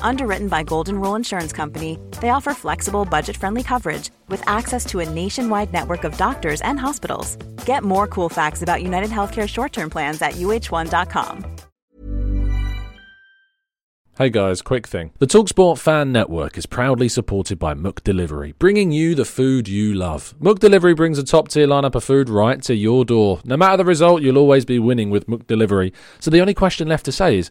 Underwritten by Golden Rule Insurance Company, they offer flexible, budget friendly coverage with access to a nationwide network of doctors and hospitals. Get more cool facts about United Healthcare short term plans at uh1.com. Hey guys, quick thing. The Talksport Fan Network is proudly supported by McDelivery, bringing you the food you love. McDelivery brings a top tier lineup of food right to your door. No matter the result, you'll always be winning with McDelivery. So the only question left to say is,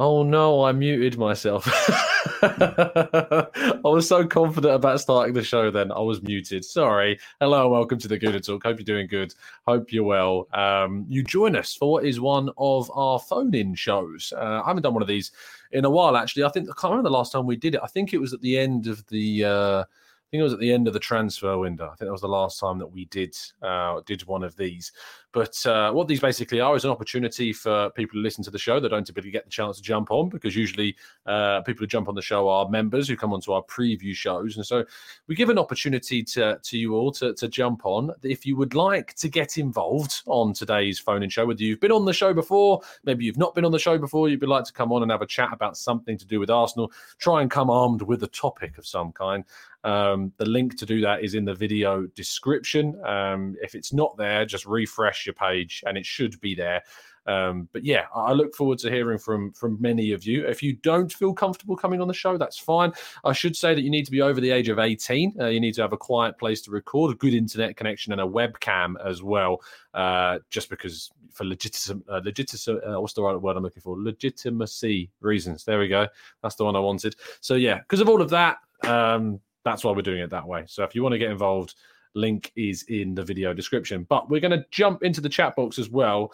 Oh no, I muted myself. I was so confident about starting the show then. I was muted. Sorry. Hello and welcome to the Gooner Talk. Hope you're doing good. Hope you're well. Um, you join us for what is one of our phone in shows. Uh, I haven't done one of these in a while, actually. I think I can't remember the last time we did it. I think it was at the end of the. Uh, I think it was at the end of the transfer window. I think that was the last time that we did uh, did one of these. But uh, what these basically are is an opportunity for people to listen to the show that don't typically get the chance to jump on because usually uh, people who jump on the show are members who come onto our preview shows. And so we give an opportunity to, to you all to, to jump on. If you would like to get involved on today's phone in show, whether you've been on the show before, maybe you've not been on the show before, you'd be like to come on and have a chat about something to do with Arsenal, try and come armed with a topic of some kind. Um, the link to do that is in the video description. Um, if it's not there, just refresh your page and it should be there. Um, but yeah, I look forward to hearing from from many of you. If you don't feel comfortable coming on the show, that's fine. I should say that you need to be over the age of 18. Uh, you need to have a quiet place to record, a good internet connection, and a webcam as well. Uh, just because for legitimacy, uh, uh, what's the right word I'm looking for? Legitimacy reasons. There we go. That's the one I wanted. So yeah, because of all of that, um, that's why we're doing it that way. So if you want to get involved, link is in the video description. But we're going to jump into the chat box as well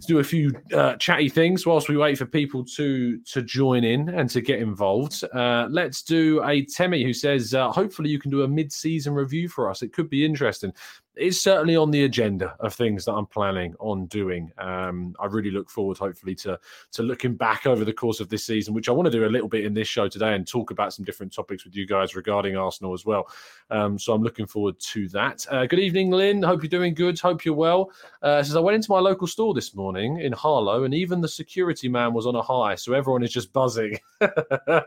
to do a few uh, chatty things whilst we wait for people to to join in and to get involved. Uh, let's do a Temi who says, uh, hopefully you can do a mid-season review for us. It could be interesting it's certainly on the agenda of things that I'm planning on doing. Um, I really look forward, hopefully, to to looking back over the course of this season, which I want to do a little bit in this show today and talk about some different topics with you guys regarding Arsenal as well. Um, so I'm looking forward to that. Uh, good evening, Lynn. Hope you're doing good. Hope you're well. Uh, says I went into my local store this morning in Harlow, and even the security man was on a high, so everyone is just buzzing. uh,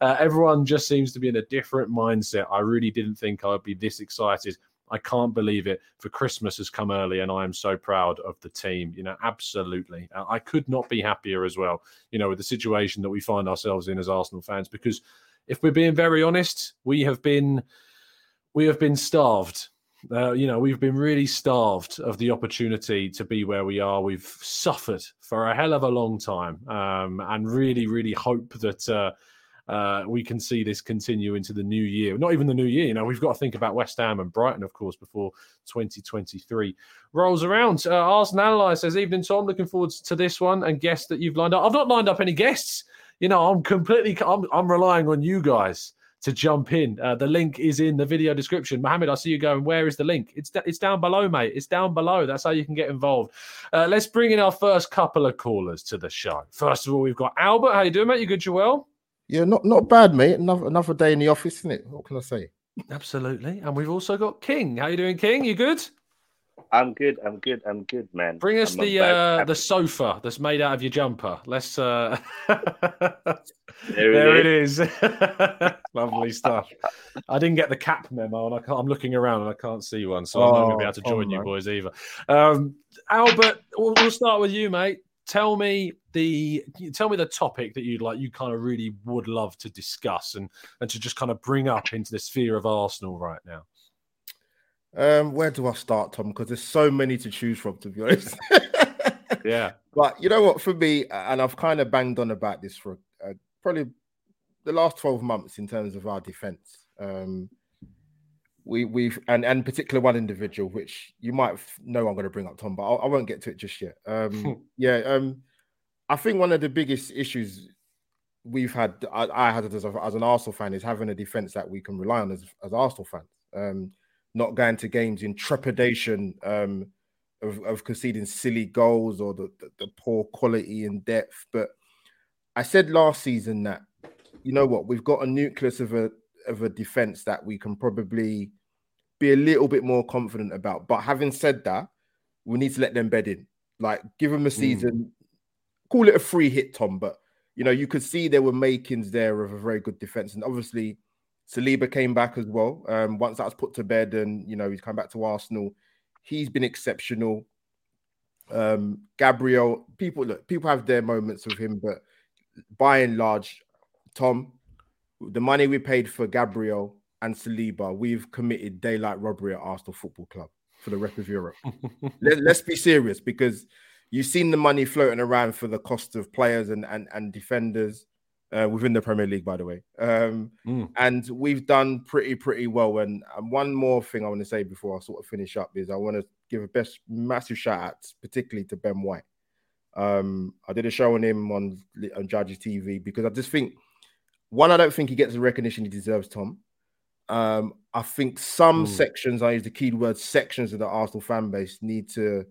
everyone just seems to be in a different mindset. I really didn't think I would be this excited I can't believe it. For Christmas has come early, and I am so proud of the team. You know, absolutely. I could not be happier as well, you know, with the situation that we find ourselves in as Arsenal fans. Because if we're being very honest, we have been we have been starved. Uh, you know, we've been really starved of the opportunity to be where we are. We've suffered for a hell of a long time, um, and really, really hope that. Uh, uh, we can see this continue into the new year. Not even the new year, you know, we've got to think about West Ham and Brighton, of course, before 2023 rolls around. Uh, Arsenal Analyze says, Evening, Tom, looking forward to this one and guests that you've lined up. I've not lined up any guests. You know, I'm completely, I'm, I'm relying on you guys to jump in. Uh, the link is in the video description. Mohammed, I see you going. Where is the link? It's it's down below, mate. It's down below. That's how you can get involved. Uh, let's bring in our first couple of callers to the show. First of all, we've got Albert. How you doing, mate? You good? You well? Yeah, not not bad, mate. Another another day in the office, isn't it? What can I say? Absolutely. And we've also got King. How you doing, King? You good? I'm good. I'm good. I'm good, man. Bring us I'm the uh, the sofa that's made out of your jumper. Let's. uh There there it is. Lovely stuff. I didn't get the cap memo, and I can't, I'm looking around and I can't see one, so I'm not going to be Oh, able to come join you on. boys either. Um, Albert, we'll, we'll start with you, mate. Tell me the tell me the topic that you'd like you kind of really would love to discuss and and to just kind of bring up into the sphere of Arsenal right now. Um, where do I start, Tom? Because there's so many to choose from, to be honest. Yeah. But you know what? For me, and I've kind of banged on about this for uh, probably the last 12 months in terms of our defense. Um, we we've and and particular one individual, which you might know I'm going to bring up, Tom, but I, I won't get to it just yet. Um, yeah, um, I think one of the biggest issues we've had, I, I had as, a, as an Arsenal fan, is having a defense that we can rely on as as Arsenal fans. Um, not going to games in trepidation. Um, of, of conceding silly goals or the, the, the poor quality and depth. But I said last season that you know what we've got a nucleus of a of a defense that we can probably be a little bit more confident about. But having said that, we need to let them bed in. Like give them a season, call it a free hit, Tom. But you know you could see there were makings there of a very good defense, and obviously Saliba came back as well. Um, once that was put to bed, and you know he's come back to Arsenal he's been exceptional. Um, Gabriel, people look, people have their moments with him, but by and large, Tom, the money we paid for Gabriel and Saliba, we've committed daylight robbery at Arsenal Football Club for the rest of Europe. Let, let's be serious because you've seen the money floating around for the cost of players and and, and defenders uh, within the Premier League, by the way. Um, Mm. and we've done pretty pretty well. And, and one more thing I want to say before I sort of finish up is I want to give a best massive shout out, particularly to Ben White. Um, I did a show on him on on Judges TV because I just think one, I don't think he gets the recognition he deserves, Tom. Um, I think some Mm. sections, I use the key word sections of the Arsenal fan base need to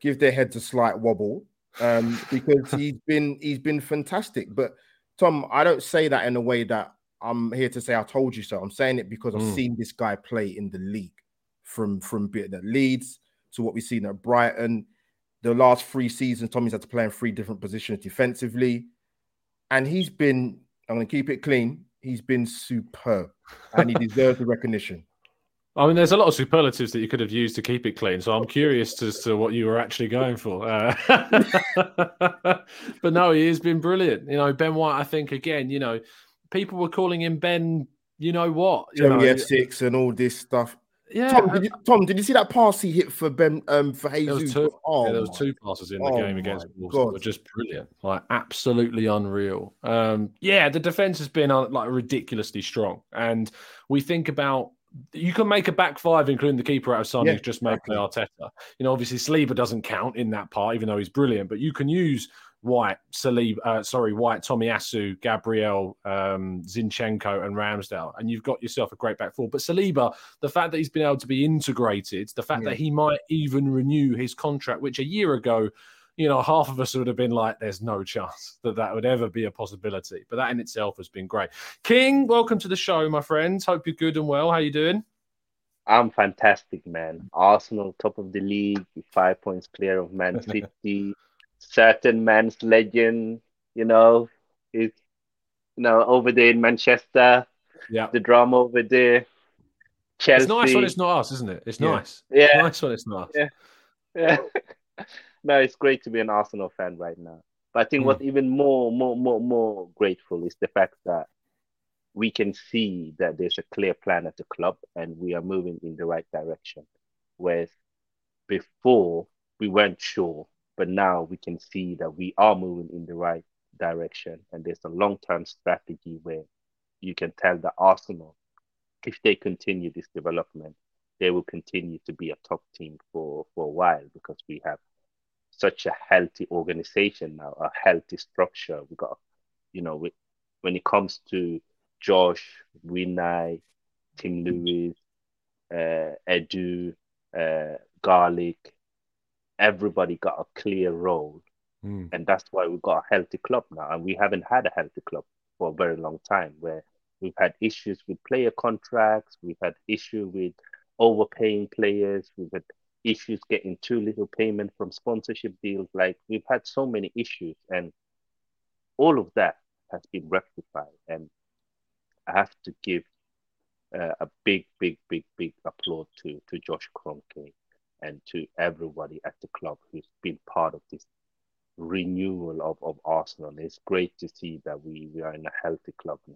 give their heads a slight wobble um, because he's been he's been fantastic. But Tom, I don't say that in a way that I'm here to say I told you so. I'm saying it because I've Mm. seen this guy play in the league from from being at Leeds to what we've seen at Brighton. The last three seasons, Tommy's had to play in three different positions defensively, and he's been. I'm going to keep it clean. He's been superb, and he deserves the recognition. I mean, there's a lot of superlatives that you could have used to keep it clean. So I'm curious as to what you were actually going for. Uh, but no, he has been brilliant. You know, Ben White, I think, again, you know, people were calling him Ben, you know what? You know, six and all this stuff. Yeah, Tom, did you, Tom, did you see that pass he hit for Ben um for there was Jesus? Oh, yeah, there was two passes in the oh game against my Wolves that were God. just brilliant, like absolutely unreal. Um, yeah, the defense has been uh, like ridiculously strong, and we think about you can make a back five, including the keeper out of signings, Yeah, just made by Arteta. You know, obviously Saliba doesn't count in that part, even though he's brilliant. But you can use White, Saliba, uh, sorry, White, Tomiyasu, Gabriel, um, Zinchenko, and Ramsdale, and you've got yourself a great back four. But Saliba, the fact that he's been able to be integrated, the fact Yeah. that he might even renew his contract, which a year ago, you know, half of us would have been like, "There's no chance that that would ever be a possibility." But that in itself has been great. King, welcome to the show, my friends. Hope you're good and well. How you doing? I'm fantastic, man. Arsenal, top of the league, five points clear of Man City. Certain man's legend, you know, is you know over there in Manchester. Yeah, The drama over there. Chelsea. it's nice when it's not us, isn't it? It's Yeah. nice. Yeah. It's nice when it's not us. Yeah. Yeah. no, it's great to be an Arsenal fan right now. But I think Mm. what's even more, more, more, more grateful is the fact that we can see that there's a clear plan at the club and we are moving in the right direction. Whereas before we weren't sure, but now we can see that we are moving in the right direction. And there's a long-term strategy where you can tell that Arsenal, if they continue this development, they will continue to be a top team for, for a while because we have such a healthy organization now, a healthy structure. We got, you know, we, when it comes to Josh, Vinai, Tim Lewis, uh, Edu, uh, Garlic, everybody got a clear role. Mm. And that's why we've got a healthy club now. And we haven't had a healthy club for a very long time where we've had issues with player contracts, we've had issue with overpaying players, we've had issues getting too little payment from sponsorship deals. Like we've had so many issues and all of that has been rectified. And I have to give uh, a big, big, big, big applaud to to Josh Kroenke and to everybody at the club who's been part of this renewal of, of Arsenal. It's great to see that we, we are in a healthy club now.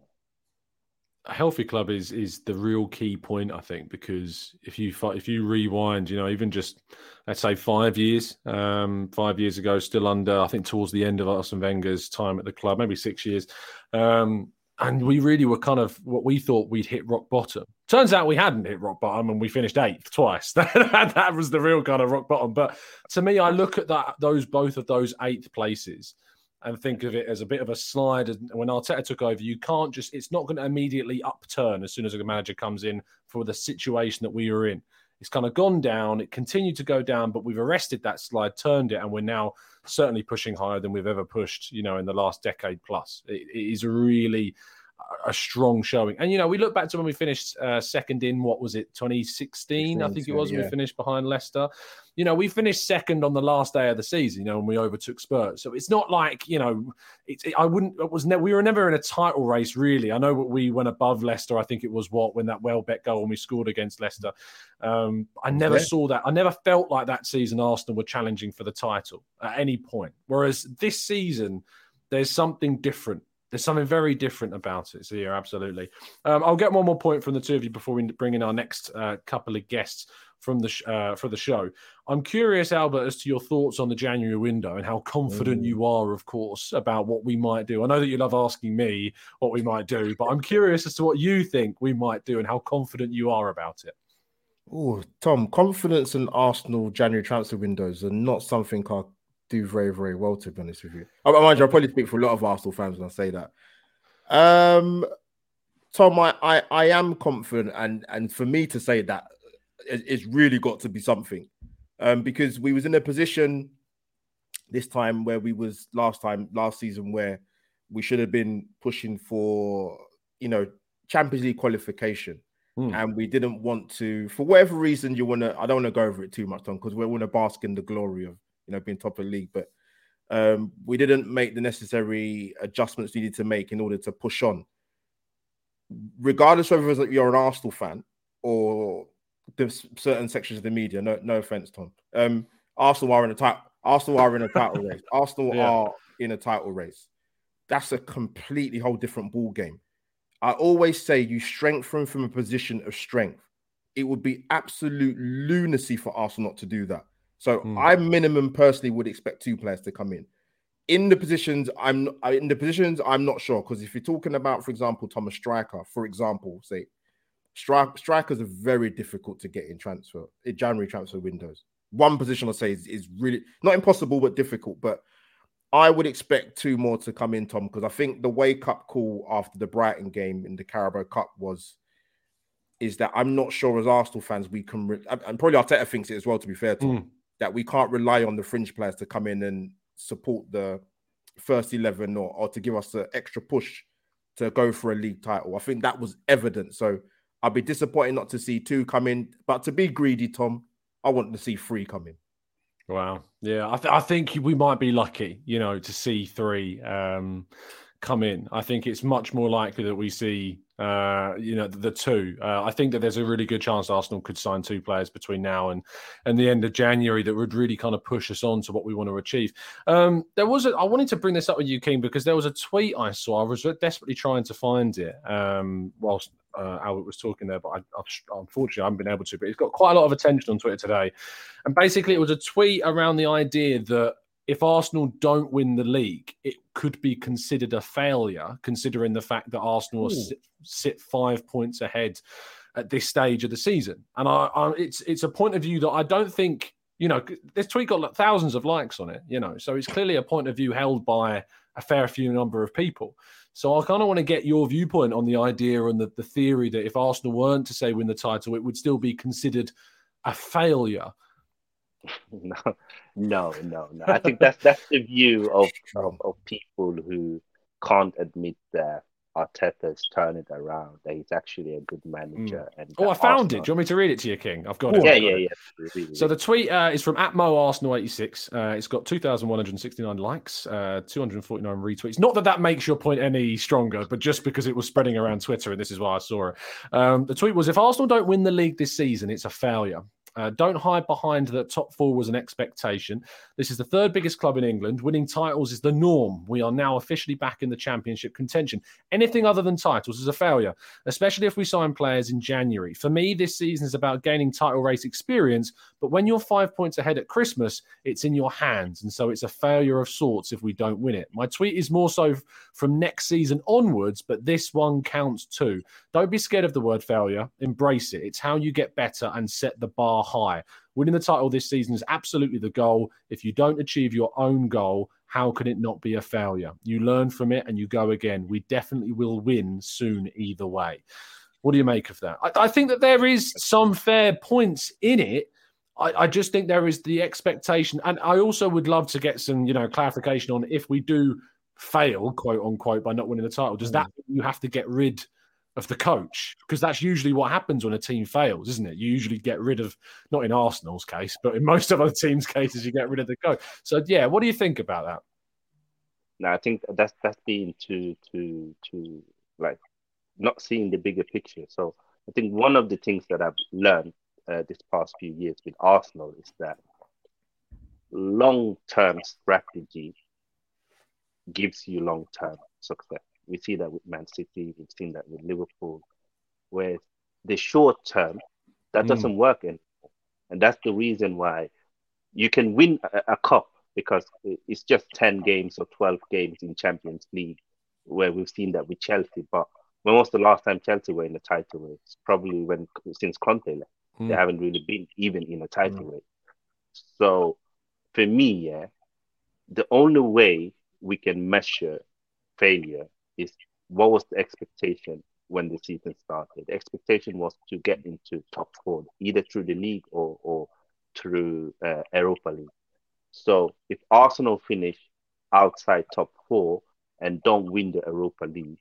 A healthy club is is the real key point, I think, because if you if you rewind, you know, even just let's say five years, um, five years ago, still under, I think towards the end of Arsene Wenger's time at the club, maybe six years, um, and we really were kind of what we thought we'd hit rock bottom. Turns out we hadn't hit rock bottom, and we finished eighth twice. that, was the real kind of rock bottom. But to me, I look at that those both of those eighth places and think of it as a bit of a slide. When Arteta took over, you can't just it's not going to immediately upturn as soon as a manager comes in for the situation that we were in. It's kind of gone down. It continued to go down, but we've arrested that slide, turned it, and we're now certainly pushing higher than we've ever pushed, you know, in the last decade plus. it, it is really a strong showing. And you know, we look back to when we finished uh, second in what was it, 2016? I think it was. Yeah. We finished behind Leicester. You know, we finished second on the last day of the season. You know, when we overtook Spurs. So it's not like you know, it's. It, I wouldn't. It was. Ne- we were never in a title race really. I know we went above Leicester. I think it was what when that Welbeck goal when we scored against Leicester. Um, I never yeah. saw that. I never felt like that season Arsenal were challenging for the title at any point. Whereas this season, there's something different there's something very different about it. So yeah, absolutely. Um, I'll get one more point from the two of you before we bring in our next uh, couple of guests from the sh- uh, for the show. I'm curious, Albert, as to your thoughts on the January window and how confident mm. you are, of course, about what we might do. I know that you love asking me what we might do, but I'm curious as to what you think we might do and how confident you are about it. Oh, Tom, confidence in Arsenal January transfer windows are not something I do very, very well, to be honest with you. I, mind you, I probably speak for a lot of Arsenal fans when I say that. Um, Tom, I, I, I am confident, and and for me to say that, it, it's really got to be something, um, because we was in a position this time where we was last time last season where we should have been pushing for you know Champions League qualification. Mm. And we didn't want to, for whatever reason, you want to. I don't want to go over it too much, Tom, because we want to bask in the glory of you know, being top of the league. But um, we didn't make the necessary adjustments we needed to make in order to push on. Regardless of whether you're an Arsenal fan or there's certain sections of the media, no, no offense, Tom. Um, Arsenal are in a title. Arsenal are in a title race. Arsenal yeah. are in a title race. That's a completely whole different ball game. I always say you strengthen from a position of strength. It would be absolute lunacy for Arsenal not to do that. So mm. I minimum personally would expect two players to come in. In the positions, I'm in the positions I'm not sure because if you're talking about, for example, Thomas Striker, for example, say stri- strikers are very difficult to get in transfer in January transfer windows. One position I'll say is, is really not impossible but difficult. But I would expect two more to come in, Tom, because I think the wake up call after the Brighton game in the Carabao Cup was is that I'm not sure as Arsenal fans we can, re- and probably Arteta thinks it as well. To be fair, Tom, mm that we can't rely on the fringe players to come in and support the first 11 or, or to give us an extra push to go for a league title. I think that was evident. So I'd be disappointed not to see two come in, but to be greedy, Tom, I want to see three come in. Wow. Yeah, I, th- I think we might be lucky, you know, to see three um, come in. I think it's much more likely that we see uh, you know, the, the two. Uh, I think that there's a really good chance Arsenal could sign two players between now and and the end of January that would really kind of push us on to what we want to achieve. Um, there was a, I wanted to bring this up with you, King, because there was a tweet I saw. I was desperately trying to find it um, whilst uh, Albert was talking there, but I, I, unfortunately I haven't been able to. But it's got quite a lot of attention on Twitter today, and basically it was a tweet around the idea that if Arsenal don't win the league, it could be considered a failure, considering the fact that Arsenal sit, sit, five points ahead at this stage of the season. And I, I, it's it's a point of view that I don't think you know. This tweet got like thousands of likes on it, you know, so it's clearly a point of view held by a fair few number of people. So I kind of want to get your viewpoint on the idea and the, the theory that if Arsenal weren't to say win the title, it would still be considered a failure. no, no, no, no. I think that's that's the view of, of, of people who can't admit that Arteta's turned it around. That he's actually a good manager. Mm. And Oh, I found Arsenal- it. Do you want me to read it to you, King? I've got it. Yeah, got yeah, it. yeah. So the tweet uh, is from at Mo Arsenal eighty six. Uh, it's got two thousand one hundred sixty nine likes, uh, two hundred forty nine retweets. Not that that makes your point any stronger, but just because it was spreading around Twitter, and this is why I saw it. Um, the tweet was: If Arsenal don't win the league this season, it's a failure. Uh, don't hide behind that top four was an expectation. This is the third biggest club in England. Winning titles is the norm. We are now officially back in the championship contention. Anything other than titles is a failure, especially if we sign players in January. For me, this season is about gaining title race experience, but when you're five points ahead at Christmas, it's in your hands. And so it's a failure of sorts if we don't win it. My tweet is more so from next season onwards, but this one counts too. Don't be scared of the word failure. Embrace it. It's how you get better and set the bar high. Winning the title this season is absolutely the goal. If you don't achieve your own goal, how can it not be a failure? You learn from it and you go again. We definitely will win soon either way. What do you make of that? I, I think that there is some fair points in it. I, I just think there is the expectation, and I also would love to get some, you know, clarification on if we do fail, quote unquote, by not winning the title. Does mm. that mean you have to get rid of the coach? Because that's usually what happens when a team fails, isn't it? You usually get rid of, not in Arsenal's case, but in most of other teams' cases, you get rid of the coach. So yeah, what do you think about that? No, I think that's that's being too too too like not seeing the bigger picture. So I think one of the things that I've learned uh, this past few years with Arsenal is that long-term strategy gives you long-term success. We see that with Man City, we've seen that with Liverpool, where the short term that Mm. doesn't work anymore, and that's the reason why you can win a, a cup because it's just 10 games or 12 games in Champions League, where we've seen that with Chelsea. But when was the last time Chelsea were in the title race? Probably when since Conte left. They Mm. haven't really been even in a title race. So for me, yeah, the only way we can measure failure is what was the expectation when the season started. The expectation was to get into top four, either through the league or or through uh, Europa League. So if Arsenal finish outside top four and don't win the Europa League,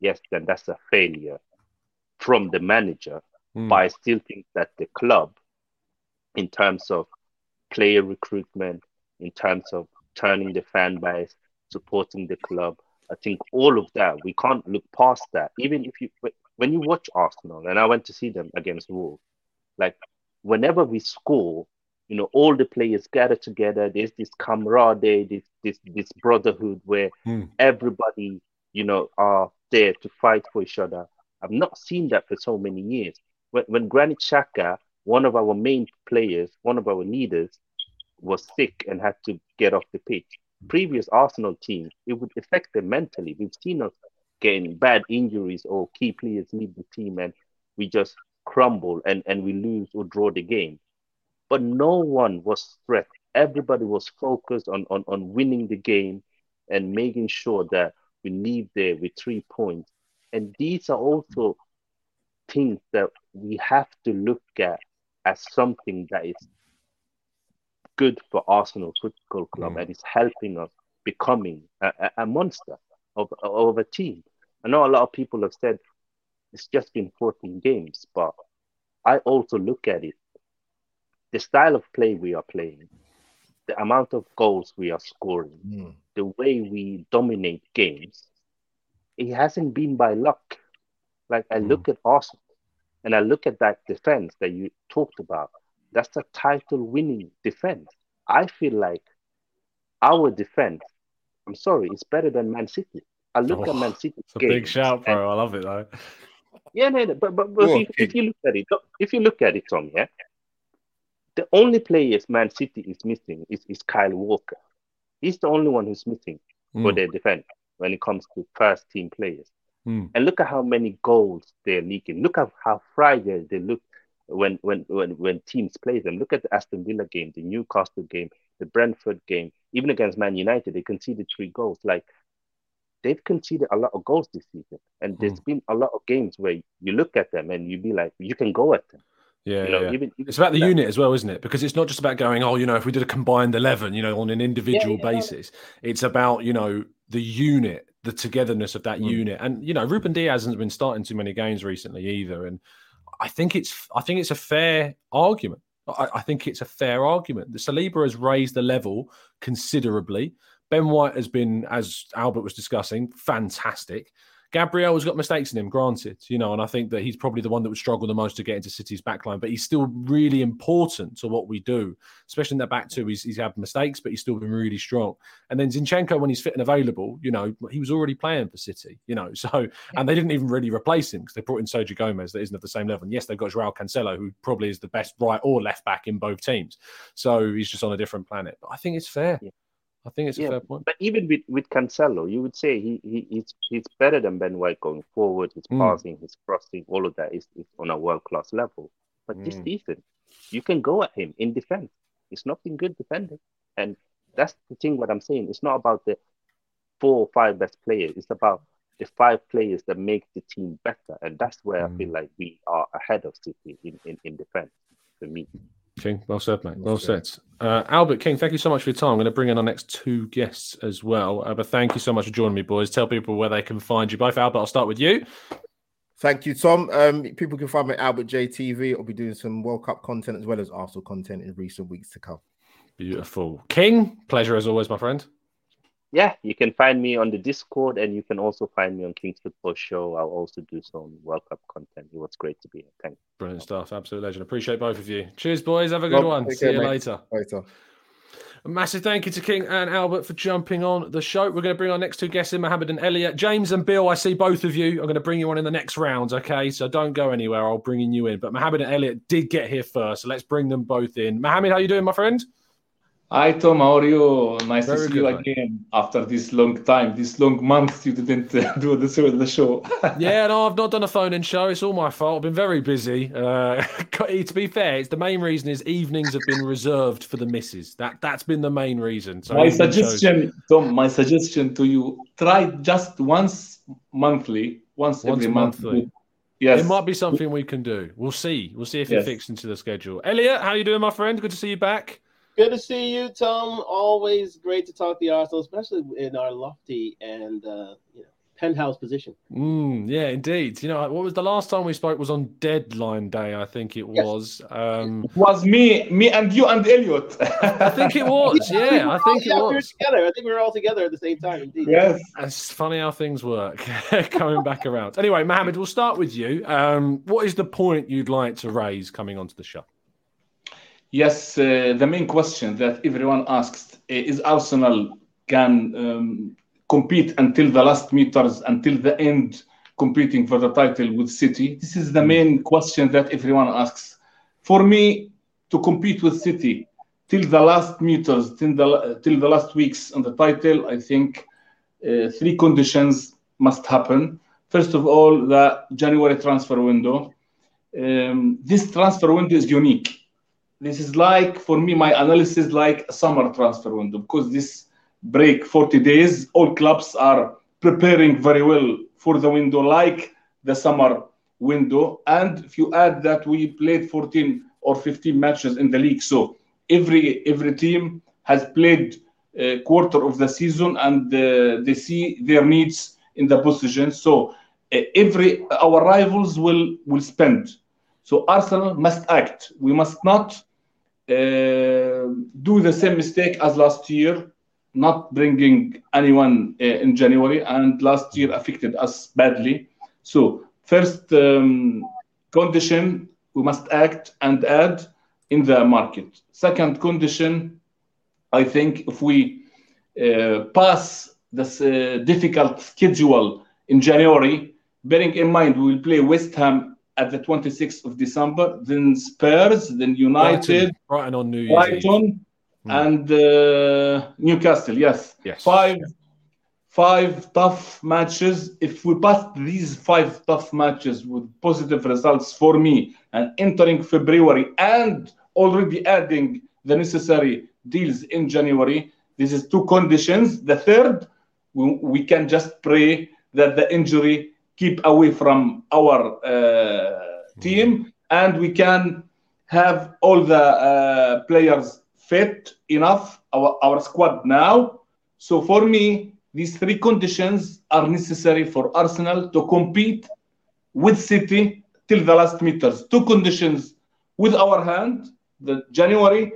yes, then that's a failure from the manager. Mm. But I still think that the club, in terms of player recruitment, in terms of turning the fan base, supporting the club, I think all of that we can't look past that. Even if you when you watch Arsenal, and I went to see them against Wolves, like whenever we score, you know, all the players gather together. There's this camaraderie, this this this brotherhood where Hmm. everybody, you know, are there to fight for each other. I've not seen that for so many years. When when Granit Xhaka, one of our main players, one of our leaders, was sick and had to get off the pitch. Previous Arsenal team, it would affect them mentally. We've seen us getting bad injuries or key players leave the team and we just crumble and, and we lose or draw the game. But no one was stressed. Everybody was focused on, on, on winning the game and making sure that we leave there with three points. And these are also things that we have to look at as something that is good for Arsenal Football Club Mm. and is helping us becoming a, a, monster of, of a team. I know a lot of people have said it's just been 14 games, but I also look at it. The style of play we are playing, the amount of goals we are scoring, Mm. the way we dominate games, it hasn't been by luck. Like I look at Arsenal and I look at that defense that you talked about. That's a title winning defense. I feel like our defense, I'm sorry, it's better than Man City. I look Oh, at Man City. It's a big shout, bro. I love it though. Yeah, no, no, but but, but Go if, you, if you look at it, if you look at it, Tom, yeah, the only players Man City is missing is, is Kyle Walker. He's the only one who's missing for Mm. their defense when it comes to first team players. Mm. And look at how many goals they're leaking. Look at how fragile they look when when when when teams play them. Look at the Aston Villa game, the Newcastle game, the Brentford game, even against Man United, they conceded three goals. Like they've conceded a lot of goals this season, and there's been a lot of games where you look at them and you'd be like, you can go at them. Yeah, You know, yeah, yeah. even, even It's about the that- unit as well, isn't it? Because it's not just about going, oh, you know, if we did a combined 11, you know, on an individual yeah, yeah. basis, it's about, you know, the unit the togetherness of that Mm. unit. And you know, Ruben Dias hasn't been starting too many games recently either. And I think it's I think it's a fair argument. I, I think it's a fair argument. The Saliba has raised the level considerably. Ben White has been, as Albert was discussing, fantastic. Gabriel has got mistakes in him, granted, you know, and I think that he's probably the one that would struggle the most to get into City's backline, but he's still really important to what we do, especially in that back two. He's, he's had mistakes, but he's still been really strong. And then Zinchenko, when he's fit and available, you know, he was already playing for City, you know, so, and they didn't even really replace him because they brought in Sergio Gomez that isn't at the same level. And yes, they've got Joao Cancelo, who probably is the best right or left back in both teams. So he's just on a different planet. But I think it's fair. Yeah. I think it's a fair point. But even with, with Cancelo, you would say he, he he's he's better than Ben White going forward. His Mm. passing, his crossing, all of that is, is on a world class level. But this Mm. season, you can go at him in defense. It's not been good defending, and that's the thing. What I'm saying, it's not about the four or five best players. It's about the five players that make the team better, and that's where I feel Mm. like we are ahead of City in in, in defense for me. King, well said, mate. Well Well said. said. Uh, Albert King, thank you so much for your time. I'm going to bring in our next two guests as well. Uh, but thank you so much for joining me, boys. Tell people where they can find you both. Albert, I'll start with you. Thank you, Tom. Um, people can find me at Albert JTV. I'll be doing some World Cup content as well as Arsenal content in recent weeks to come. Beautiful. King, pleasure as always, my friend. Yeah, you can find me on the Discord and you can also find me on King's Football Show. I'll also do some World Cup content. It was great to be here. Thanks. Brilliant stuff. Absolute legend. Appreciate both of you. Cheers, boys. Have a good Well, one. See care, you mate. later. Later. A massive thank you to King and Albert for jumping on the show. We're going to bring our next two guests in, Mohammed and Elliot. James and Bill, I see both of you. I'm going to bring you on in the next round, okay? So don't go anywhere. I'll bring you in. But Mohammed and Elliot did get here first, so let's bring them both in. Mohammed, how you doing, my friend? Hi Tom, how are you? Nice Very to see good, you again after this long time, this long month you didn't uh, do the show. The show. Yeah, no, I've not done a phone-in show. It's all my fault. I've been very busy. Uh, to be fair, it's the main reason is evenings have been reserved for the misses. That that's been the main reason. So my shows- suggestion, Tom, my suggestion to you: try just once monthly, once, Once every month. monthly. Yes, It might be something we can do. We'll see. We'll see if it Yes. fits into the schedule. Elliot, how are you doing, my friend? Good to see you back. Good to see you, Tom. Always great to talk to the Arsenal, especially in our lofty and uh, you know penthouse position. Mm, yeah, indeed. You know, what was the last time we spoke? Was on deadline day, I think it Yes. was. Um, it was me, me and you and Elliot. I think it was. Yeah, I think it yeah, we were was. together. I think we were all together at the same time. Indeed. yes. It's funny how things work, coming back around. Anyway, Mohammed, we'll start with you. Um, what is the point you'd like to raise coming onto the show? Yes, uh, the main question that everyone asks uh, is Arsenal can um, compete until the last meters, until the end, competing for the title with City? This is the main question that everyone asks. For me, to compete with City till the last meters, till the, till the last weeks on the title, I think uh, three conditions must happen. First of all, the January transfer window. Um, this transfer window is unique this is like for me my analysis like a summer transfer window because this break 40 days all clubs are preparing very well for the window like the summer window. And if you add that we played 14 or 15 matches in the league so every every team has played a quarter of the season and uh, they see their needs in the position. So uh, every our rivals will will spend. So arsenal must act. We must not uh, do the same mistake as last year, not bringing anyone uh, in January, and last year affected us badly. So, first um, condition, we must act and add in the market. Second condition, I think if we uh, pass this uh, difficult schedule in January, bearing in mind we will play West Ham at the 26th of December, then Spurs, then United, Brighton, Brighton on New Year's Brighton, Hmm. and uh, Newcastle. Yes, Yes. five five tough matches. If we pass these five tough matches with positive results for me, and entering February and already adding the necessary deals in January, this is two conditions. The third, we, we can just pray that the injury keep away from our uh, team, and we can have all the uh, players fit enough our, our squad now so for me these three conditions are necessary for Arsenal to compete with City till the last meters. Two conditions with our hand, the January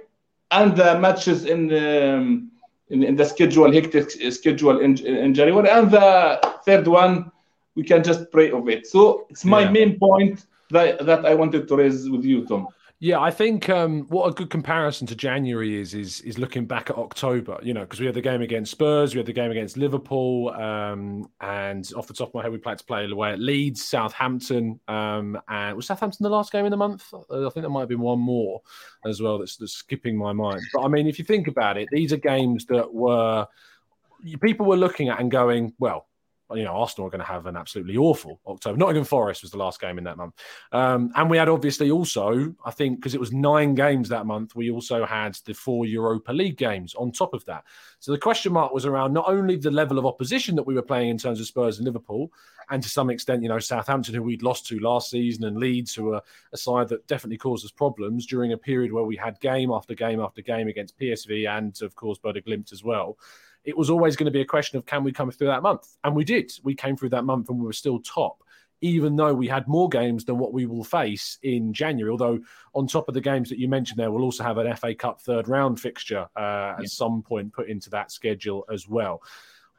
and the matches in um, in, in, the schedule, hectic schedule in, in January, and the third one, we can just pray of it. So it's my yeah. main point that that I wanted to raise with you, Tom. Yeah, I think um, what a good comparison to January is is is looking back at October. You know, because we had the game against Spurs, we had the game against Liverpool, um, and off the top of my head, we played to play away at Leeds, Southampton, um, and was Southampton the last game in the month? Uh, I think there might have been one more as well. That's, that's skipping my mind. But I mean, if you think about it, these are games that were people were looking at and going, well, you know, Arsenal are going to have an absolutely awful October. Nottingham Forest was the last game in that month. Um, and we had obviously also, I think, because it was nine games that month, we also had the four Europa League games on top of that. So the question mark was around not only the level of opposition that we were playing in terms of Spurs and Liverpool, and to some extent, you know, Southampton, who we'd lost to last season, and Leeds, who are a side that definitely caused us problems during a period where we had game after game after game against PSV and, of course, Glimt as well it was always going to be a question of can we come through that month? And we did. We came through that month and we were still top, even though we had more games than what we will face in January. Although, on top of the games that you mentioned there, we'll also have an FA Cup third round fixture uh, yeah. at some point put into that schedule as well.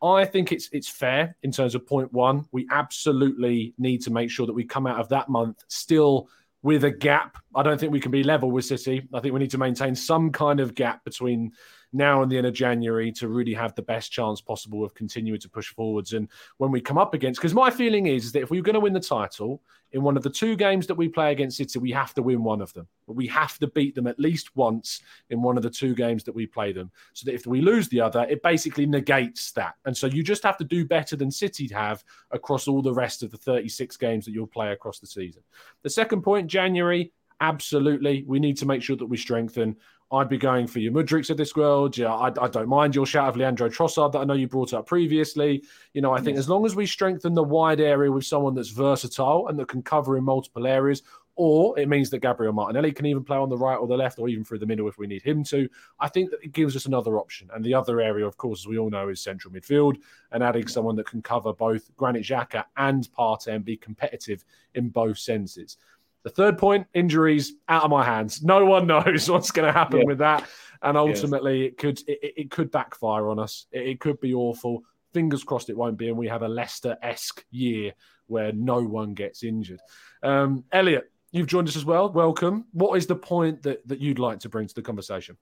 I think it's it's fair in terms of point one. We absolutely need to make sure that we come out of that month still with a gap. I don't think we can be level with City. I think we need to maintain some kind of gap between now and the end of January to really have the best chance possible of continuing to push forwards. And when we come up against, because my feeling is, is that if we're going to win the title in one of the two games that we play against City, we have to win one of them. We have to beat them at least once in one of the two games that we play them. So that if we lose the other, it basically negates that. And so you just have to do better than City have across all the rest of the 36 games that you'll play across the season. The second point, January, absolutely. We need to make sure that we strengthen. I'd be going for your Mudryks of this world. Yeah, I, I, don't mind your shout of Leandro Trossard that I know you brought up previously. You know, I think yes. as long as we strengthen the wide area with someone that's versatile and that can cover in multiple areas, or it means that Gabriel Martinelli can even play on the right or the left or even through the middle if we need him to. I think that it gives us another option. And the other area, of course, as we all know, is central midfield and adding someone that can cover both Granit Xhaka and Partey and be competitive in both senses. The third point, injuries out of my hands. No one knows what's going to happen yeah. with that, and ultimately yes. it could it, it, could backfire on us. It, it, could be awful. Fingers crossed it won't be, and we have a Leicester esque year where no one gets injured. Um, Elliot, you've joined us as well. Welcome. What is the point that that you'd like to bring to the conversation?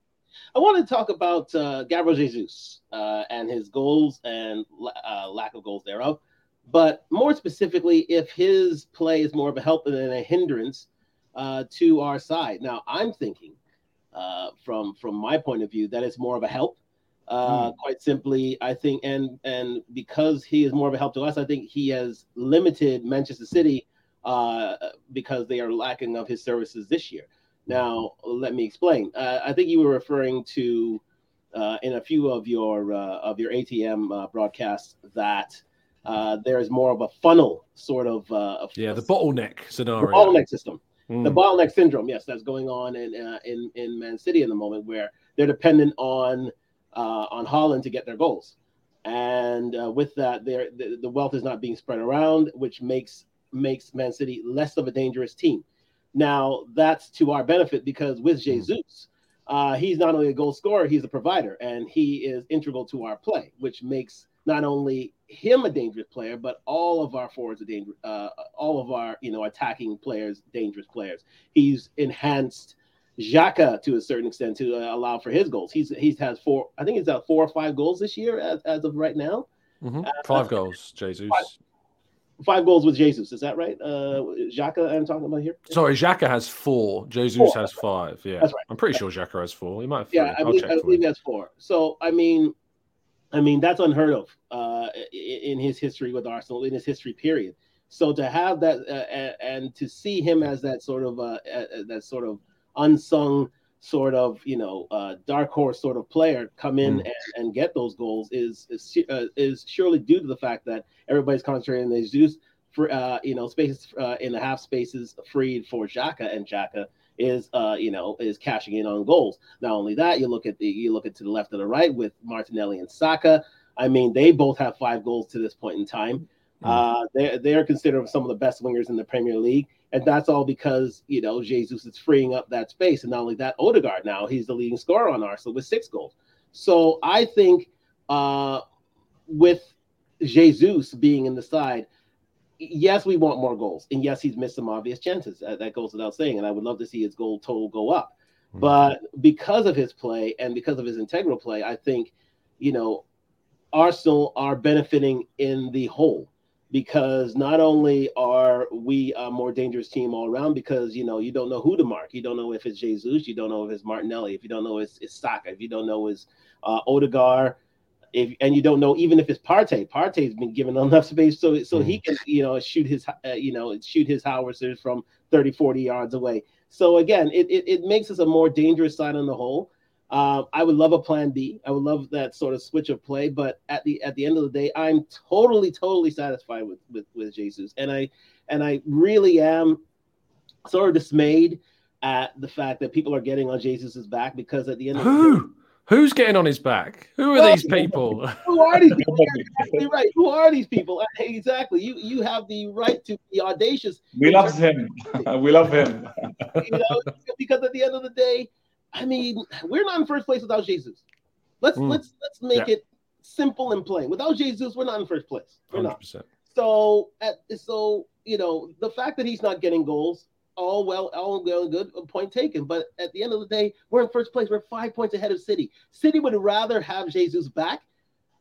I want to talk about uh, Gabriel Jesus uh, and his goals and uh, lack of goals thereof. But more specifically, if his play is more of a help than a hindrance uh, to our side. Now, I'm thinking uh, from from my point of view that it's more of a help. Uh, mm. Quite simply, I think, and and because he is more of a help to us, I think he has limited Manchester City uh, because they are lacking of his services this year. Now, let me explain. Uh, I think you were referring to uh, in a few of your uh, of your ATM uh, broadcasts that uh, there's more of a funnel sort of. Uh, yeah, the bottleneck scenario. The bottleneck system. Mm. The bottleneck syndrome, yes, that's going on in uh, in in Man City in the moment where they're dependent on uh, on Haaland to get their goals, and uh, with that, the, the wealth is not being spread around, which makes makes Man City less of a dangerous team. Now that's to our benefit because with mm. Jesus, uh, he's not only a goal scorer, he's a provider, and he is integral to our play, which makes not only him a dangerous player, but all of our forwards are dangerous. Uh, all of our you know attacking players dangerous players. He's enhanced Xhaka to a certain extent to uh, allow for his goals. He's he's has four. I think he's got four or five goals this year as, as of right now. Mm-hmm. Uh, five goals, Jesus. Five, five, goals with Jesus. Is that right? Uh, Xhaka, I'm talking about here. Sorry, Xhaka has four. Jesus four. has five. Yeah, that's right. I'm pretty sure Xhaka has four. He might have. Yeah, I believe, I believe he has four. So I mean, I mean, that's unheard of uh, in his history with Arsenal, in his history period. So to have that uh, and to see him as that sort of uh, that sort of unsung sort of you know uh, dark horse sort of player come in mm. and, and, get those goals is is, uh, is surely due to the fact that everybody's concentrating on Jesus for uh, you know spaces uh, in the half spaces freed for Xhaka and Xhaka is uh, you know is cashing in on goals. Not only that, you look at the you look at to the left and the right with Martinelli and Saka. I mean, they both have five goals to this point in time. Mm. Uh, they're they're considered some of the best wingers in the Premier League, and that's all because you know Jesus is freeing up that space. And not only that, Odegaard now he's the leading scorer on Arsenal with six goals. So I think uh, with Jesus being in the side, yes, we want more goals, and yes, he's missed some obvious chances. Uh, that goes without saying, and I would love to see his goal total go up. Mm-hmm. But because of his play and because of his integral play, I think you know Arsenal are benefiting in the whole because not only are we a more dangerous team all around because you know you don't know who to mark. You don't know if it's jesus. You don't know if it's martinelli. If you don't know it's, it's Saka. If you don't know it's uh, Odegaard if and you don't know even if it's Partey Partey's been given enough space so so mm. he can you know shoot his uh, you know shoot his howitzers from 30 40 yards away so again it, it, it makes us a more dangerous side on the whole uh, I would love a plan B. I would love that sort of switch of play, but at the at the end of the day, I'm totally totally satisfied with with with Jesus, and I and I really am sort of dismayed at the fact that people are getting on Jesus's back because at the end of the day, Who's getting on his back? Who are these people? Who are these people? exactly right. Who are these people? Exactly. You you have the right to be audacious. We love him. we love him. you know, because at the end of the day, I mean, we're not in first place without Jesus. Let's mm. let's let's make yeah. it simple and plain. Without Jesus, we're not in first place. We're 100%. not. So at so you know the fact that he's not getting goals, all well, all well good, point taken. But at the end of the day, we're in first place. We're five points ahead of City. City would rather have Jesus back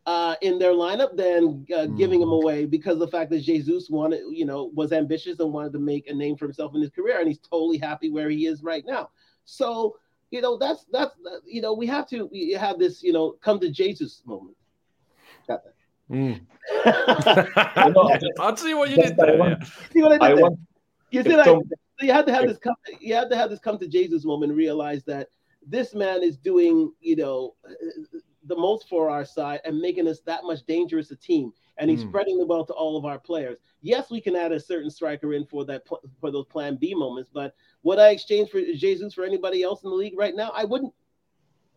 uh, in their lineup than uh, mm. giving him hmm. away because the fact that Jesus wanted, you know, was ambitious and wanted to make a name for himself in his career, and he's totally happy where he is right now. So you know, that's that's you know, we have to we have this, you know, come to Jesus moment. Got that. Mm. I'll see what you did there. Want, see what I did I? Want, you see so you had to have this come you had to have this come to Jesus moment and realize that this man is doing, you know, the most for our side and making us that much dangerous a team. And he's mm. spreading the ball to all of our players. Yes, we can add a certain striker in for that for those plan B moments, but would I exchange for Jesus for anybody else in the league right now? I wouldn't.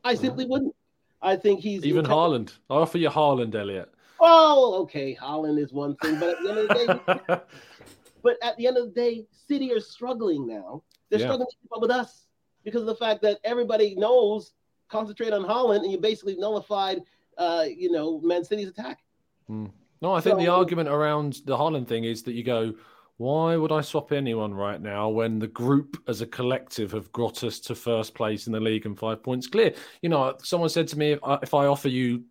I simply wouldn't. I think he's even Haaland. I offer you Haaland, Elliot. Oh, okay. Haaland is one thing, but at the end of the day, but at the end of the day, City are struggling now. They're yeah. struggling to keep up with us because of the fact that everybody knows concentrate on Haaland, and you basically nullified, uh, you know, Man City's attack. Hmm. No, I think so, the argument around the Haaland thing is that you go, why would I swap anyone right now when the group as a collective have got us to first place in the league and five points clear? You know, someone said to me, if I, if I offer you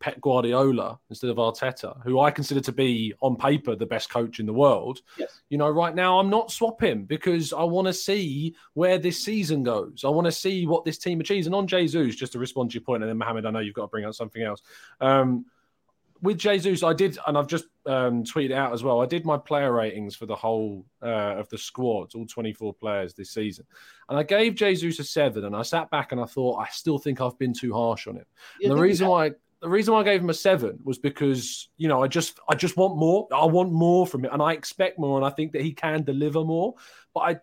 Pep Guardiola instead of Arteta, who I consider to be on paper the best coach in the world. Yes. You know, right now I'm not swapping because I want to see where this season goes. I want to see what this team achieves. And on Jesus, just to respond to your point, and then Mohammed, I know you've got to bring up something else. Um, with Jesus, I did, and I've just um, tweeted out as well. I did my player ratings for the whole uh, of the squad, all 24 players this season, and I gave Jesus a seven. And I sat back and I thought, I still think I've been too harsh on him. And the reason why the reason why I gave him a seven was because you know I just I just want more. I want more from it, and I expect more, and I think that he can deliver more. But I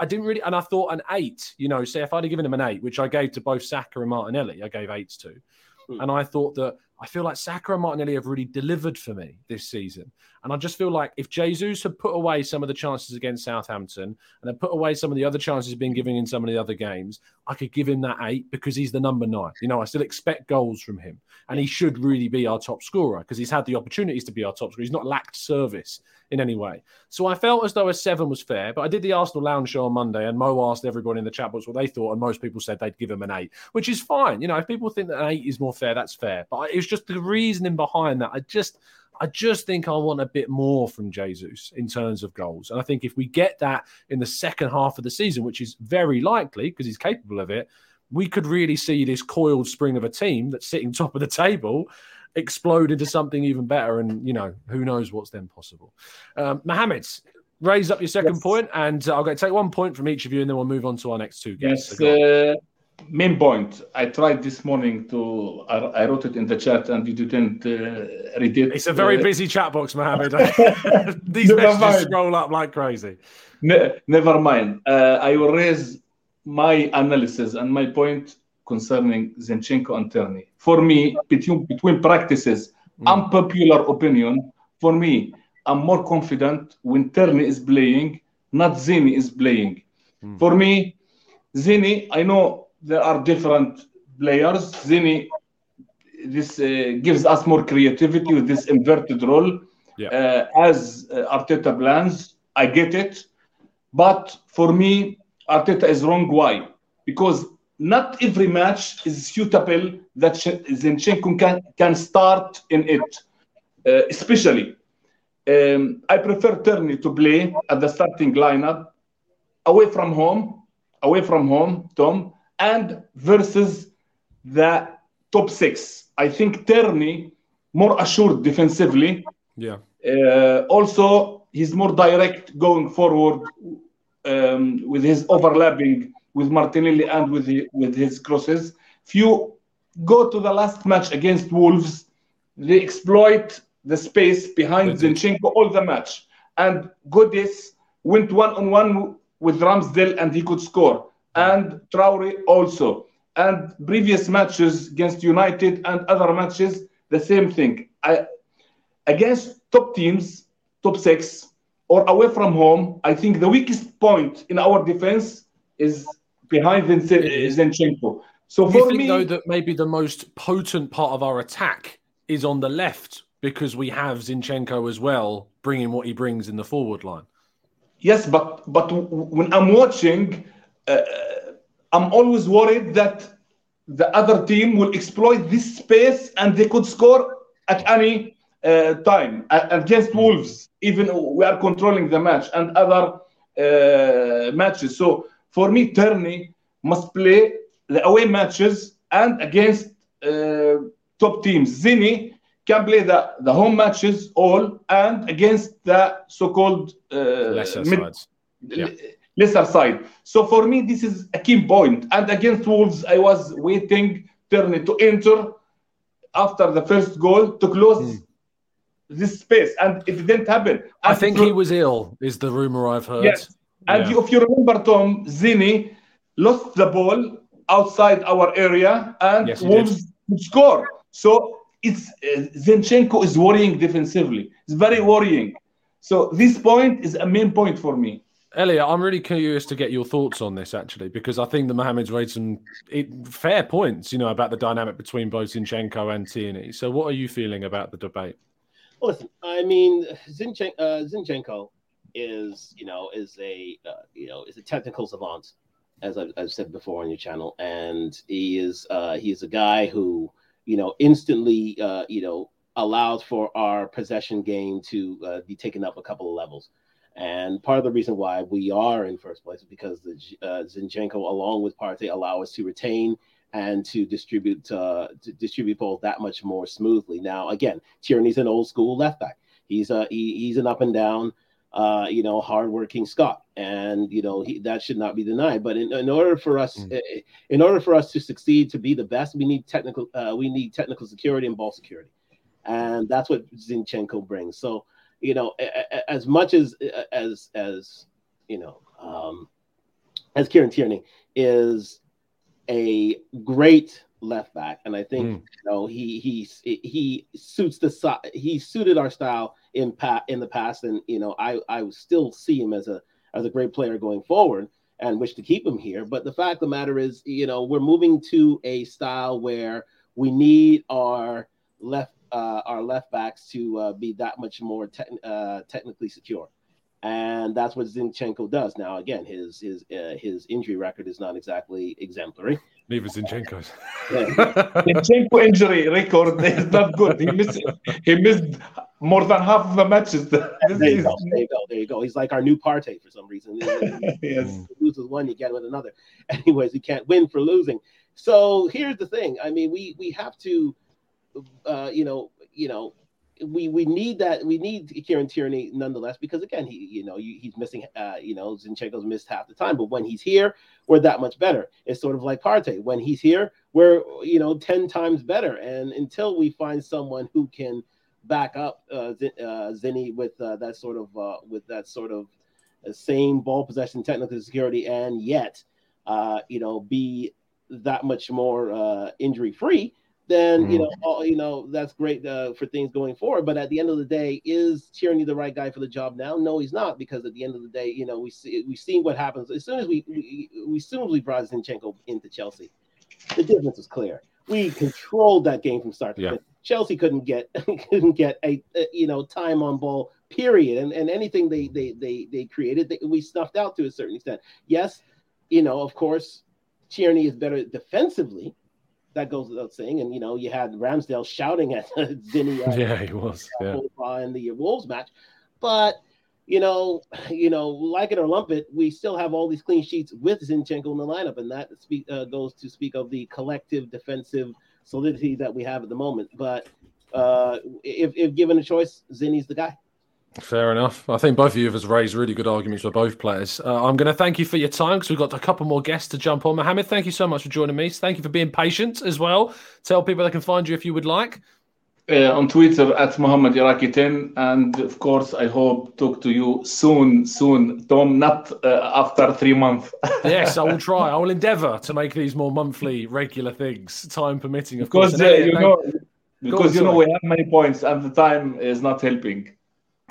I didn't really, and I thought an eight. You know, say if I'd have given him an eight, which I gave to both Saka and Martinelli, I gave eights to, hmm. and I thought that I feel like Saka and Martinelli have really delivered for me this season. And I just feel like if Jesus had put away some of the chances against Southampton and had put away some of the other chances he's been giving in some of the other games, I could give him that eight because he's the number nine. You know, I still expect goals from him. And he should really be our top scorer because he's had the opportunities to be our top scorer. He's not lacked service in any way. So I felt as though a seven was fair, but I did the Arsenal Lounge show on Monday and Mo asked everyone in the chat box what they thought, and most people said they'd give him an eight, which is fine. You know, if people think that an eight is more fair, that's fair. But just the reasoning behind that. I just I just think I want a bit more from Jesus in terms of goals. And I think if we get that in the second half of the season, which is very likely because he's capable of it, we could really see this coiled spring of a team that's sitting top of the table explode into something even better. And, you know, who knows what's then possible. Um, Mohamed, raise up your second yes. point, and I'll go take one point from each of you, and then we'll move on to our next two guests. Yes, main point. I tried this morning to. I, I, wrote it in the chat, and you didn't uh, read it. It's a very uh, busy chat box, Mohamed. These messages mind. scroll up like crazy. Ne- never mind. Uh, I will raise my analysis and my point concerning Zinchenko and Tierney. For me, between between practices, mm. unpopular opinion. For me, I'm more confident when Tierney is playing, not Zini is playing. Mm. For me, Zini, I know there are different players. Zini, this uh, gives us more creativity with this inverted role. Yeah. Uh, as uh, Arteta plans, I get it. But for me, Arteta is wrong. Why? Because not every match is suitable that Zinchenko can, can start in it, uh, especially. Um, I prefer Tierney to play at the starting lineup away from home, away from home, Tom, and versus the top six. I think Tierney more assured defensively. Yeah. Uh, also, he's more direct going forward um, with his overlapping with Martinelli and with the, with his crosses. If you go to the last match against Wolves, they exploit the space behind Zinchenko all the match, and Guedes went one on one with Ramsdale and he could score, and Traore also. And previous matches against United and other matches, the same thing. I, against top teams, top six, or away from home, I think the weakest point in our defense is behind Zinchenko. So for you think, me, though, that maybe the most potent part of our attack is on the left because we have Zinchenko as well, bringing what he brings in the forward line. Yes, but but when I'm watching, uh, I'm always worried that the other team will exploit this space and they could score at any uh, time against. Wolves. Even we are controlling the match and other uh, matches. So for me, Tierney must play the away matches and against uh, top teams. Zini can play the, the home matches all and against the so-called uh, lesser mid, sides. Yeah. Lesser side. So for me, this is a key point. And against Wolves, I was waiting Tierney to enter after the first goal to close mm. this space, and it didn't happen. And I think he was ill, is the rumor I've heard. Yes, and yeah. if you remember, Tom Zini lost the ball outside our area, and yes, Wolves score. So it's uh, Zinchenko is worrying defensively. It's very worrying. So this point is a main point for me. Elliot, I'm really curious to get your thoughts on this actually, because I think the Mohammed's raised some it, fair points, you know, about the dynamic between both Zinchenko and Tierney. So, what are you feeling about the debate? Listen, I mean, Zinchenko, uh, Zinchenko is, you know, is a, uh, you know, is a technical savant, as I've, I've, said before on your channel, and he is, uh, he's a guy who, you know, instantly, uh, you know, allows for our possession game to uh, be taken up a couple of levels. And part of the reason why we are in first place is because the uh, Zinchenko, along with Partey, allow us to retain and to distribute uh, to distribute balls that much more smoothly. Now, again, Tierney's an old school left back. He's a he, he's an up and down, uh, you know, hardworking Scot, and you know he, that should not be denied. But in, in order for us, mm. in order for us to succeed to be the best, we need technical uh, we need technical security and ball security, and that's what Zinchenko brings. So you know, as much as as as you know, um, as Kieran Tierney is a great left back, and I think mm. you know he he he suits the he suited our style in pat in the past, and you know I I still see him as a as a great player going forward and wish to keep him here. But the fact of the matter is, you know, we're moving to a style where we need our left uh, our left backs to uh, be that much more te- uh, technically secure, and that's what Zinchenko does. Now, again, his his uh, his injury record is not exactly exemplary. Neither Zinchenko's. Zinchenko injury record is not good. He missed he missed more than half of the matches. there, you go, there you go. There you go. He's like our new Partey for some reason. yes. loses one, you get with another. Anyways, he can't win for losing. So here's the thing. I mean, we we have to uh, you know, you know, we we need that we need Kieran Tierney nonetheless because again he you know he's missing uh, you know Zinchenko's missed half the time. But when he's here we're that much better. It's sort of like Partey. When he's here we're you know 10 times better. And until we find someone who can back up uh, uh with uh, that sort of uh, with that sort of same ball possession technical security and yet uh, you know, be that much more uh, injury free, then mm. you know, all, you know that's great uh, for things going forward. But at the end of the day, is Tierney the right guy for the job now? No, he's not, because at the end of the day, you know, we see we've seen what happens as soon as we we, we soon as we brought Zinchenko into Chelsea, the difference is clear. We controlled that game from start to yeah. finish. Chelsea couldn't get couldn't get a, a, you know time on ball period, and and anything they they they they created, they, we snuffed out to a certain extent. Yes, you know, of course, Tierney is better defensively. That goes without saying. And you know, you had Ramsdale shouting at Zinny. Uh, yeah, he was. Yeah. In the Wolves match, but you know, you know, like it or lump it, we still have all these clean sheets with Zinchenko in the lineup, and that speak uh, goes to speak of the collective defensive solidity that we have at the moment. But uh, if, if given a choice, Zinny's the guy. Fair enough. I think both of you have raised really good arguments for both players. Uh, I'm going to thank you for your time because we've got a couple more guests to jump on. Mohammed, thank you so much for joining me. Thank you for being patient as well. Tell people they can find you if you would like. Uh, on Twitter at Muhammad Iraqi 10. And of course, I hope talk to you soon, soon, Tom, not uh, after three months. yes, I will try. I will endeavor to make these more monthly, regular things, time permitting. Of because, course. Uh, you know, because, you know, we have many points and the time is not helping.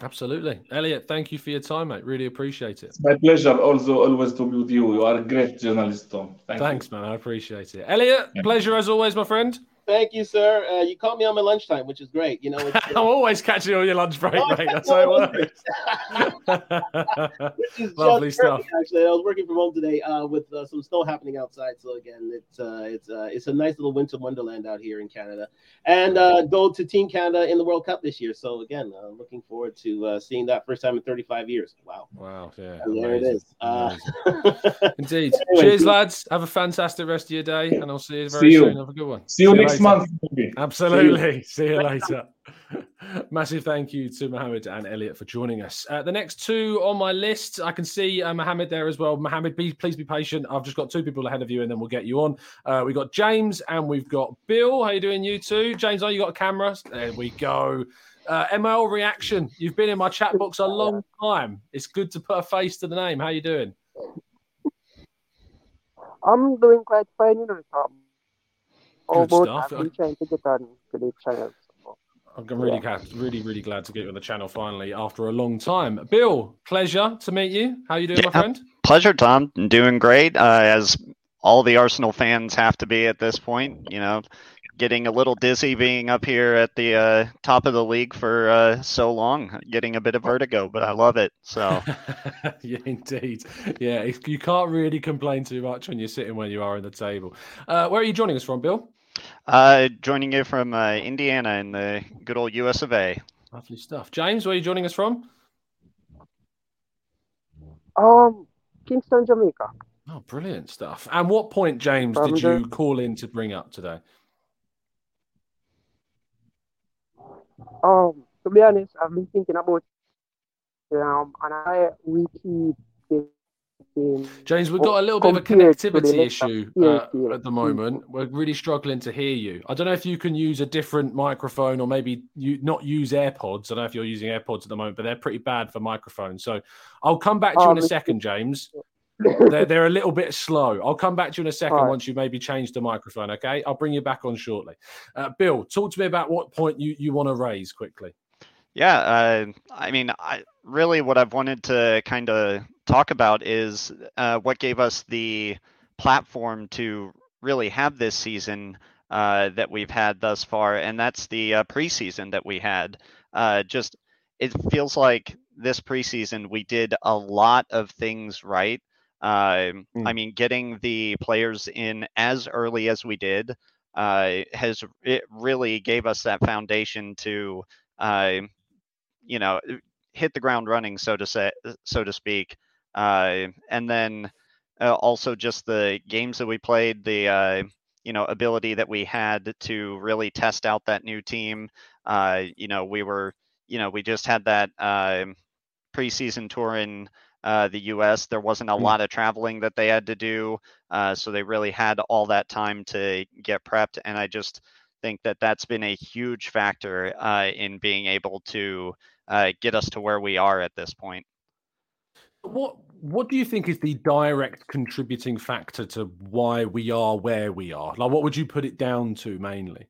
Absolutely. Elliot, thank you for your time, mate. Really appreciate it. It's my pleasure also always to be with you. You are a great journalist, Tom. Thank Thanks, you. man. I appreciate it. Elliot, pleasure as always, my friend. Thank you, sir. Uh, you caught me on my lunchtime, which is great. You know, uh, I'm always catching you on your lunch break, oh, mate. That's how it works. Lovely stuff. Perfect, actually, I was working from home today uh, with uh, some snow happening outside. So again, it's uh, it's uh, it's a nice little winter wonderland out here in Canada, and go to Team Canada in the World Cup this year. So again, looking forward to seeing that first time in 35 years. Wow. Wow. Yeah. And there it is. Indeed. anyway, Cheers, lads. Have a fantastic rest of your day, and I'll see you very see soon. Have a good one. See you next month. Absolutely. See you, later. Massive thank you to Mohammed and Elliot for joining us. Uh, the next two on my list, I can see uh, Mohammed there as well. Mohammed, be, please be patient. I've just got two people ahead of you, and then we'll get you on. Uh, we've got James and we've got Bill. How you doing, you two? James, are you got a camera? There we go. Uh, ML reaction. You've been in my chat box a long time. It's good to put a face to the name. How you doing? I'm doing quite fine, you know, Tom. Good stuff. I'm trying to get on to channel. I'm really yeah. glad, really, really glad to get you on the channel finally after a long time. Bill, pleasure to meet you. How you doing, yeah, my friend? Pleasure, Tom. Doing great. Uh, as all the Arsenal fans have to be at this point, you know, getting a little dizzy being up here at the uh, top of the league for uh, so long, getting a bit of vertigo, but I love it. So, yeah, indeed, yeah, you can't really complain too much when you're sitting where you are in the table. Uh, where are you joining us from, Bill? Uh, joining you from uh, Indiana in the good old US of A. Lovely stuff. James, where are you joining us from? Um, Kingston, Jamaica. Oh, brilliant stuff. And what point, James, from did the... you call in to bring up today? Um, to be honest, I've been thinking about um, and I we keep James, we've got a little bit of a connectivity issue uh, at the moment. We're really struggling to hear you. I don't know if you can use a different microphone or maybe you not use AirPods. I don't know if you're using AirPods at the moment, but they're pretty bad for microphones. So I'll come back to you in a second, James. they're, they're a little bit slow. I'll come back to you in a second right. once you maybe changed the microphone. Okay, I'll bring you back on shortly. Uh, Bill, talk to me about what point you, you want to raise quickly. Yeah, uh, I mean, I really what I've wanted to kind of talk about is uh, what gave us the platform to really have this season uh, that we've had thus far, and that's the uh, preseason that we had. Uh, just it feels like this preseason we did a lot of things right. Mm. I mean, getting the players in as early as we did uh, has it really gave us that foundation to you know hit the ground running, so to say, so to speak. Uh, and then uh, also just the games that we played, the uh, you know ability that we had to really test out that new team. Uh, you know, we were you know we just had that um, preseason tour in uh, the U.S. There wasn't a mm. lot of traveling that they had to do, uh, so they really had all that time to get prepped. And I just think that that's been a huge factor uh, in being able to uh, get us to where we are at this point. What what do you think is the direct contributing factor to why we are where we are? Like, what would you put it down to mainly?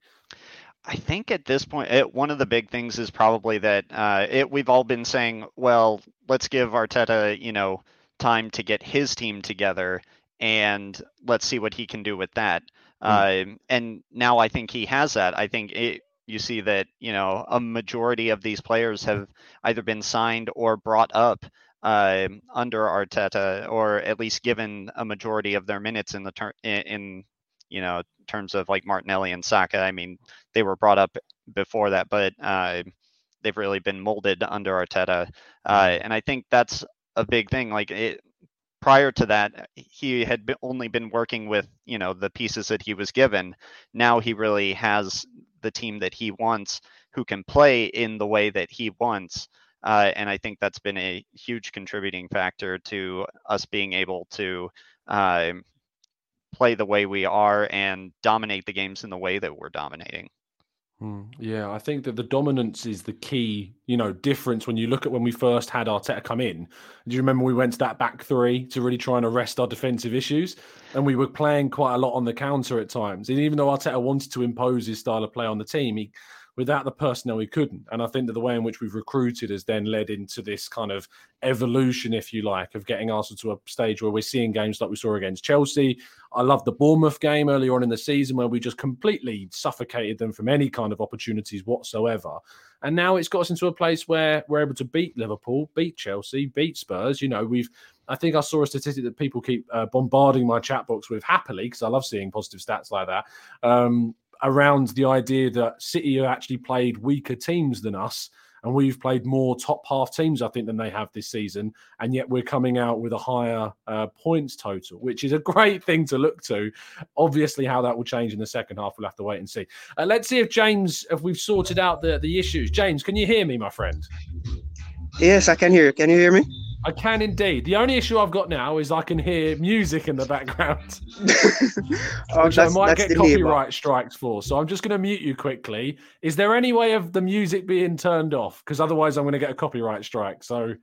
I think at this point, it, one of the big things is probably that uh, it, we've all been saying, well, let's give Arteta, you know, time to get his team together, and let's see what he can do with that. Mm. Uh, and now I think he has that. I think it, you see that you know a majority of these players have either been signed or brought up uh, under Arteta, or at least given a majority of their minutes in the ter- in, you know terms of like Martinelli and Saka. I mean, they were brought up before that, but uh, they've really been molded under Arteta, uh, and I think that's a big thing. Like it, prior to that, he had only been working with you know the pieces that he was given. Now he really has the team that he wants, who can play in the way that he wants. Uh, and I think that's been a huge contributing factor to us being able to uh, play the way we are and dominate the games in the way that we're dominating. Hmm, yeah, I think that the dominance is the key, you know, difference when you look at when we first had Arteta come in. Do you remember we went to that back three to really try and arrest our defensive issues? And we were playing quite a lot on the counter at times. And even though Arteta wanted to impose his style of play on the team, he without the personnel, he couldn't. And I think that the way in which we've recruited has then led into this kind of evolution, if you like, of getting Arsenal to a stage where we're seeing games like we saw against Chelsea. I love the Bournemouth game earlier on in the season where we just completely suffocated them from any kind of opportunities whatsoever. And now it's got us into a place where we're able to beat Liverpool, beat Chelsea, beat Spurs. You know, we've I think I saw a statistic that people keep uh, bombarding my chat box with happily because I love seeing positive stats like that. Um, around the idea that City have actually played weaker teams than us. And we've played more top half teams, I think, than they have this season. And yet we're coming out with a higher uh, points total, which is a great thing to look to. Obviously, how that will change in the second half, we'll have to wait and see. Uh, let's see if James, if we've sorted out the, the issues. James, can you hear me, my friend? Yes, I can hear you. Can you hear me? I can indeed. The only issue I've got now is I can hear music in the background, oh, which I might get copyright strikes for. So I'm just going to mute you quickly. Is there any way of the music being turned off? Because otherwise, I'm going to get a copyright strike. So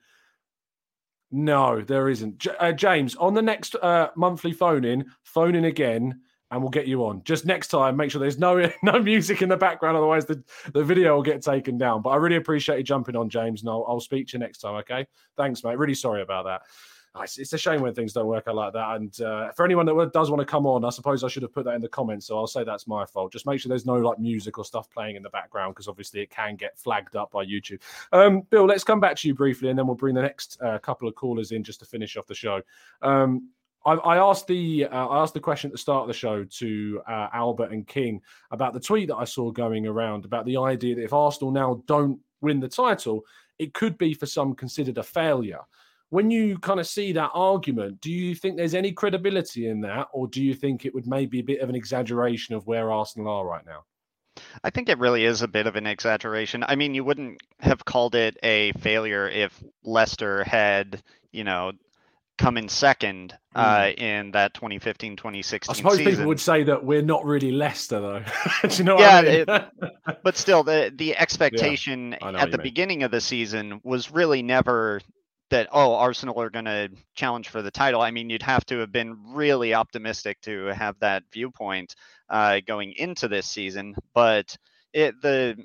no, there isn't. J- uh, James, on the next uh, monthly phone in, phone in again and we'll get you on. Just next time, make sure there's no no music in the background, otherwise the, the video will get taken down. But I really appreciate you jumping on, James, and I'll, I'll speak to you next time. Okay, thanks, mate. Really sorry about that. It's a shame when things don't work out like that. And uh, for anyone that does want to come on, I suppose I should have put that in the comments. So I'll say that's my fault. Just make sure there's no like music or stuff playing in the background because obviously it can get flagged up by YouTube. Um, Bill, let's come back to you briefly, and then we'll bring the next uh, couple of callers in just to finish off the show. Um, I, I asked the uh, I asked the question at the start of the show to uh, Albert and King about the tweet that I saw going around about the idea that if Arsenal now don't win the title, it could be for some considered a failure. When you kind of see that argument, do you think there's any credibility in that, or do you think it would maybe be a bit of an exaggeration of where Arsenal are right now? I think it really is a bit of an exaggeration. I mean, you wouldn't have called it a failure if Leicester had, you know, come in second uh, mm. in that 2015 2016 I suppose season. people would say that we're not really Leicester though. Do you know yeah, I mean? it, but still the the expectation yeah, at the mean. beginning of the season was really never that oh Arsenal are going to challenge for the title. I mean, you'd have to have been really optimistic to have that viewpoint uh, going into this season, but it the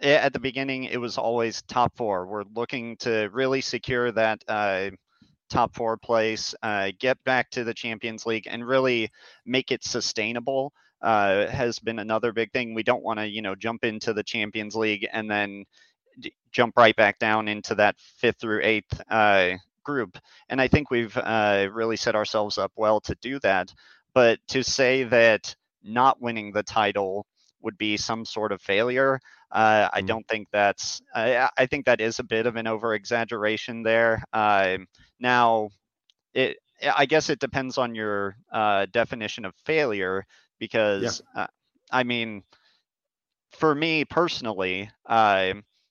at the beginning it was always top 4. We're looking to really secure that uh, top four place, uh, get back to the Champions League, and really make it sustainable. Uh, has been another big thing. We don't want to, you know, jump into the Champions League and then d- jump right back down into that fifth through eighth uh, group. And I think we've uh, really set ourselves up well to do that. But to say that not winning the title would be some sort of failure, uh, I mm-hmm. don't think that's. I, I, think that is a bit of an over exaggeration there. Uh, now, it. I guess it depends on your uh, definition of failure because, yeah. Uh, I mean, for me personally,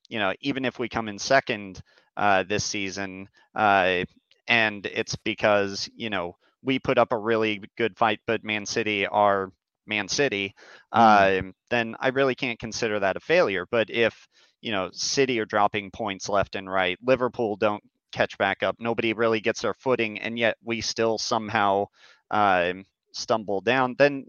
you know, even if we come in second uh, this season, uh, and it's because you know we put up a really good fight, but Man City are Man City, mm. uh, then I really can't consider that a failure. But if you know City are dropping points left and right, Liverpool don't catch back up. Nobody really gets their footing, and yet we still somehow uh, stumble down. Then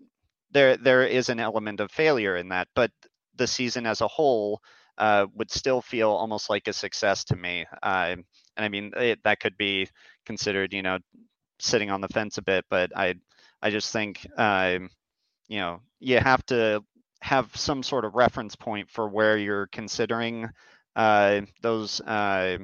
there there is an element of failure in that, but the season as a whole uh, would still feel almost like a success to me. Uh, and I mean it, that could be considered, you know, sitting on the fence a bit, but I I just think um, you know you have to have some sort of reference point for where you're considering uh, those uh,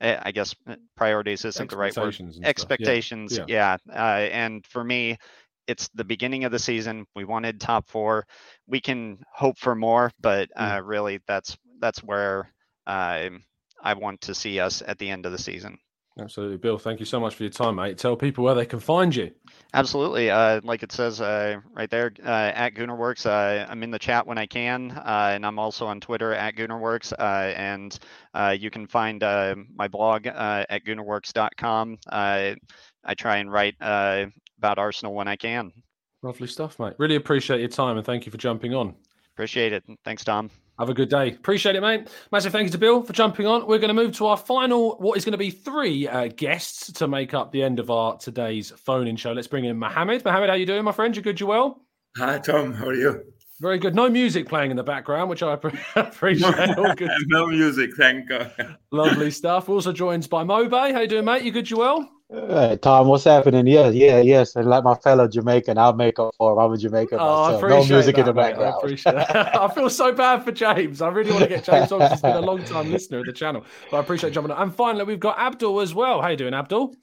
I guess uh, priorities isn't the right word. Expectations, yeah, yeah. yeah. Uh, and for me, it's the beginning of the season. We wanted top four. We can hope for more, but mm. uh, really, that's that's where uh, I want to see us at the end of the season. Absolutely, Bill. Thank you so much for your time, mate. Tell people where they can find you. Absolutely. Uh, like it says uh, right there uh, at Goonerworks. Uh, I'm in the chat when I can, uh, and I'm also on Twitter at Goonerworks. Uh, and you can find my blog at Goonerworks.com. I try and write about Arsenal when I can. Lovely stuff, mate. Really appreciate your time, and thank you for jumping on. Appreciate it. Thanks, Tom. Have a good day. Appreciate it, mate. Massive thank you to Bill for jumping on. We're going to move to our final, what is going to be three uh, guests to make up the end of our today's phone-in show. Let's bring in Mohammed. Mohammed, how are you doing, my friend? You good? You well? Hi, Tom. How are you? Very good. No music playing in the background, which I appreciate. No, no music, thank God. Lovely stuff. Also joined by Mobe. How you doing, mate? You good? You well? Hey, Tom, what's happening? Yeah, yeah, yes. And like my fellow Jamaican, I'll make up for him. I'm a Jamaican oh, myself. No music that, in the background. I appreciate that. I feel so bad for James. I really want to get James on. He's been a long time listener of the channel. But I appreciate jumping on. And finally, we've got Abdul as well. How you doing, Abdul?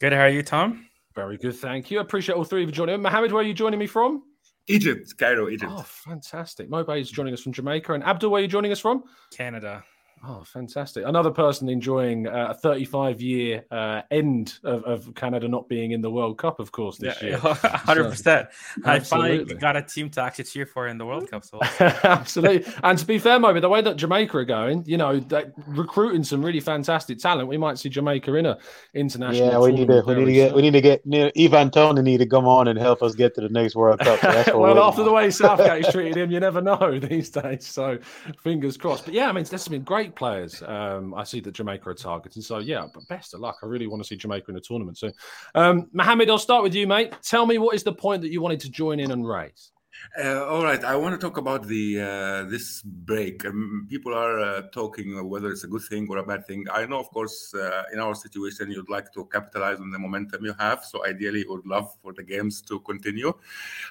Good. How are you, Tom? Very good. Thank you. I appreciate all three of you joining. Mohammed, where are you joining me from? Egypt, Cairo, Egypt. Oh, fantastic. Mobe is joining us from Jamaica. And Abdul, where are you joining us from? Canada. Oh, fantastic. Another person enjoying uh, a 35 year uh, end of, of, Canada not being in the World Cup, of course, this yeah, year. 100%. So, I finally got a team to actually cheer for in the World Cup. So. absolutely. And to be fair, Moby, the way that Jamaica are going, you know, recruiting some really fantastic talent, we might see Jamaica in a international. Yeah, we need to we need to get we need to get you know, Ivan Toney need to come on and help us get to the next World Cup. So well, after the way Southgate's treated him, you never know these days. So fingers crossed. But yeah, I mean, there's been great players. Um, I see that Jamaica are targeting. So yeah, but best of luck. I really want to see Jamaica in a tournament soon. Um, Mohammed, I'll start with you, mate. Tell me what is the point that you wanted to join in and raise? Uh, all right, I want to talk about the uh, this break. Um, people are uh, talking whether it's a good thing or a bad thing. I know, of course, uh, in our situation, you'd like to capitalize on the momentum you have. So ideally, you would love for the games to continue.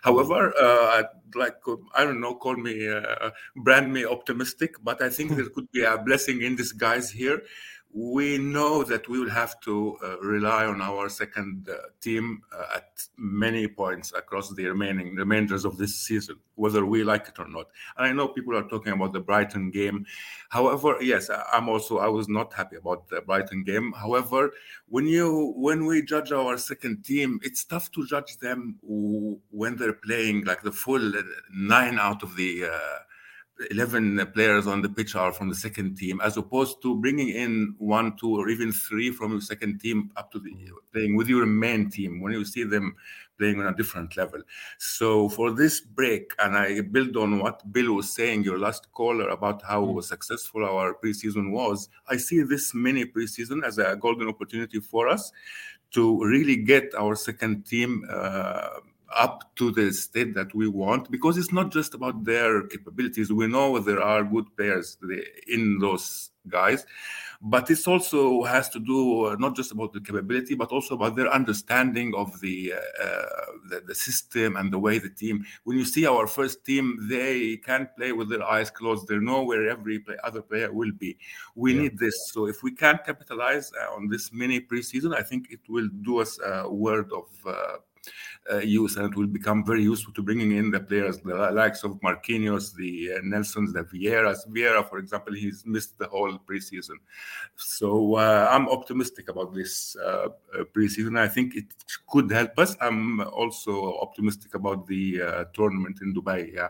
However, uh, I'd like I don't know, call me, uh, brand me optimistic, but I think there could be a blessing in disguise here we know that we will have to uh, rely on our second uh, team uh, at many points across the remaining remainders of this season, whether we like it or not. And I know people are talking about the Brighton game. However, yes, I'm also I was not happy about the Brighton game. However, when you when we judge our second team, it's tough to judge them when they're playing like the full nine out of the uh, 11 players on the pitch are from the second team, as opposed to bringing in one, two, or even three from your second team up to the playing with your main team when you see them playing on a different level. So for this break, and I build on what Bill was saying, your last caller about how mm. successful our preseason was. I see this mini preseason as a golden opportunity for us to really get our second team. Uh, up to the state that we want because it's not just about their capabilities. We know there are good players in those guys but it also has to do uh, not just about the capability but also about their understanding of the, uh, the, the system and the way the team when you see our first team they can play with their eyes closed. They know where every play, other player will be. We yeah. need this. So if we can capitalize uh, on this mini preseason i think it will do us a word of uh, uh, use, and it will become very useful to bringing in the players, the likes of Marquinhos, the uh, Nelsons, the Vieiras. Vieira, for example, he's missed the whole preseason. So uh, I'm optimistic about this uh, uh, preseason. I think it could help us. I'm also optimistic about the uh, tournament in Dubai. Yeah.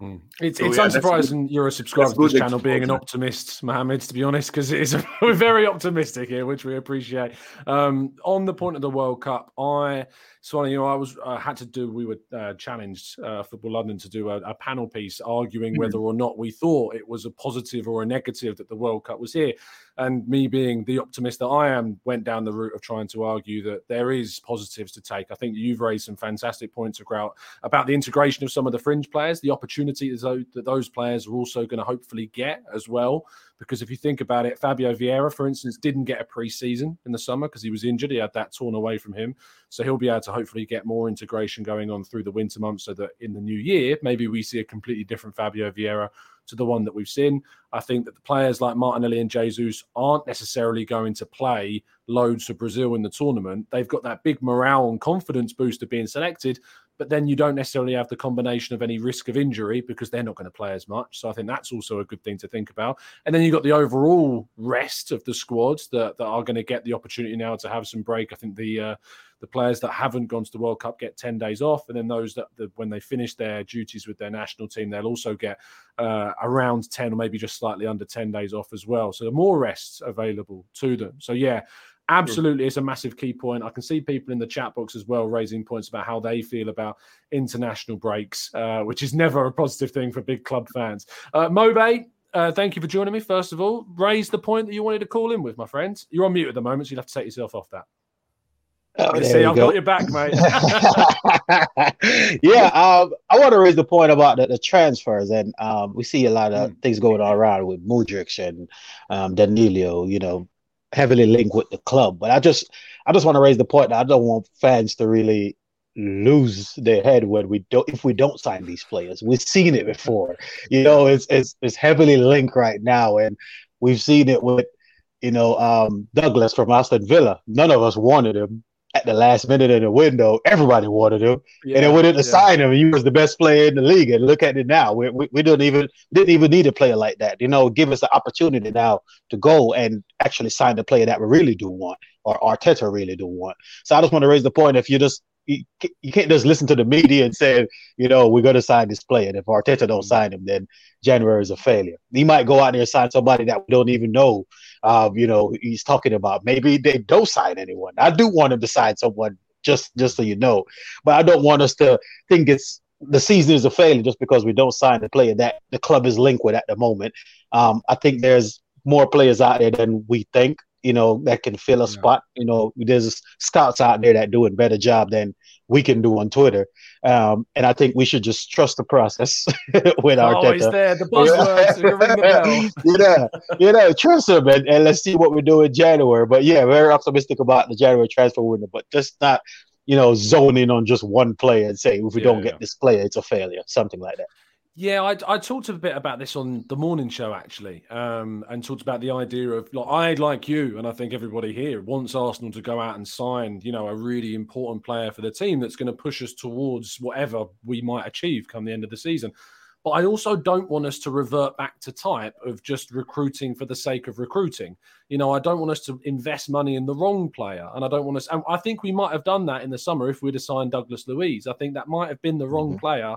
Mm. It's, so, it's yeah, unsurprising you're a subscriber to this channel being an optimist, Mohammed, to be honest, because it is a, we're very optimistic here, which we appreciate. Um, on the point of the World Cup, I Swanee, you know, I was uh, had to do. We were uh, challenged uh, Football London to do a, a panel piece arguing mm-hmm. whether or not we thought it was a positive or a negative that the World Cup was here. And me being the optimist that I am, went down the route of trying to argue that there is positives to take. I think you've raised some fantastic points about about the integration of some of the fringe players, the opportunity that those players are also going to hopefully get as well. Because if you think about it, Fabio Vieira, for instance, didn't get a preseason in the summer because he was injured. He had that torn away from him. So he'll be able to hopefully get more integration going on through the winter months so that in the new year, maybe we see a completely different Fabio Vieira to the one that we've seen. I think that the players like Martinelli and Jesus aren't necessarily going to play loads for Brazil in the tournament. They've got that big morale and confidence boost of being selected, but then you don't necessarily have the combination of any risk of injury because they're not going to play as much. So I think that's also a good thing to think about. And then you've got the overall rest of the squads that, that are going to get the opportunity now to have some break. I think the uh, the players that haven't gone to the World Cup get 10 days off. And then those that, that when they finish their duties with their national team, they'll also get uh, around 10 or maybe just slightly under 10 days off as well. So more rests available to them. So yeah, Absolutely, it's a massive key point. I can see people in the chat box as well raising points about how they feel about international breaks, uh, which is never a positive thing for big club fans. Uh, Mobe, uh, thank you for joining me. First of all, raise the point that you wanted to call in with, my friends. You're on mute at the moment, so you'll have to take yourself off that. Oh, see, I've go. got your back, mate. yeah, um, I want to raise the point about the, the transfers, and um, we see a lot of mm. things going on around with Mudryk and um, Danilo. You know, heavily linked with the club. But I just I just want to raise the point that I don't want fans to really lose their head when we don't if we don't sign these players. We've seen it before. You know, it's it's it's heavily linked right now, and we've seen it with you know um, Douglas from Aston Villa. None of us wanted him at the last minute in the window. Everybody wanted him, yeah, and then we didn't yeah. sign him. He was the best player in the league, and look at it now. We, we, we didn't even didn't even need a player like that. You know, give us the opportunity now to go and actually sign the player that we really do want, or Arteta really do want. So I just want to raise the point: if you just you, you can't just listen to the media and say, you know, we're going to sign this player. And if Arteta don't mm-hmm. sign him, then January is a failure. He might go out there and sign somebody that we don't even know you know, he's talking about. Maybe they don't sign anyone. I do want him to sign someone, just just so you know. But I don't want us to think it's the season is a failure just because we don't sign the player that the club is linked with at the moment. Um, I think there's more players out there than we think, you know, that can fill a yeah. spot. You know, there's scouts out there that do a better job than we can do on Twitter. Um, and I think we should just trust the process with our Always Arteta. there, the buzzwords. you know, you know, trust them, and, and let's see what we do in January. But yeah, very optimistic about the January transfer window, but just not, you know, zoning on just one player and saying if we yeah, don't yeah. get this player, it's a failure, something like that. Yeah, I, I talked a bit about this on the morning show actually, um, and talked about the idea of like I like you, and I think everybody here wants Arsenal to go out and sign, you know, a really important player for the team that's going to push us towards whatever we might achieve come the end of the season. But I also don't want us to revert back to type of just recruiting for the sake of recruiting. You know, I don't want us to invest money in the wrong player, and I don't want us. And I think we might have done that in the summer if we'd assigned Douglas Luiz. I think that might have been the wrong mm-hmm. player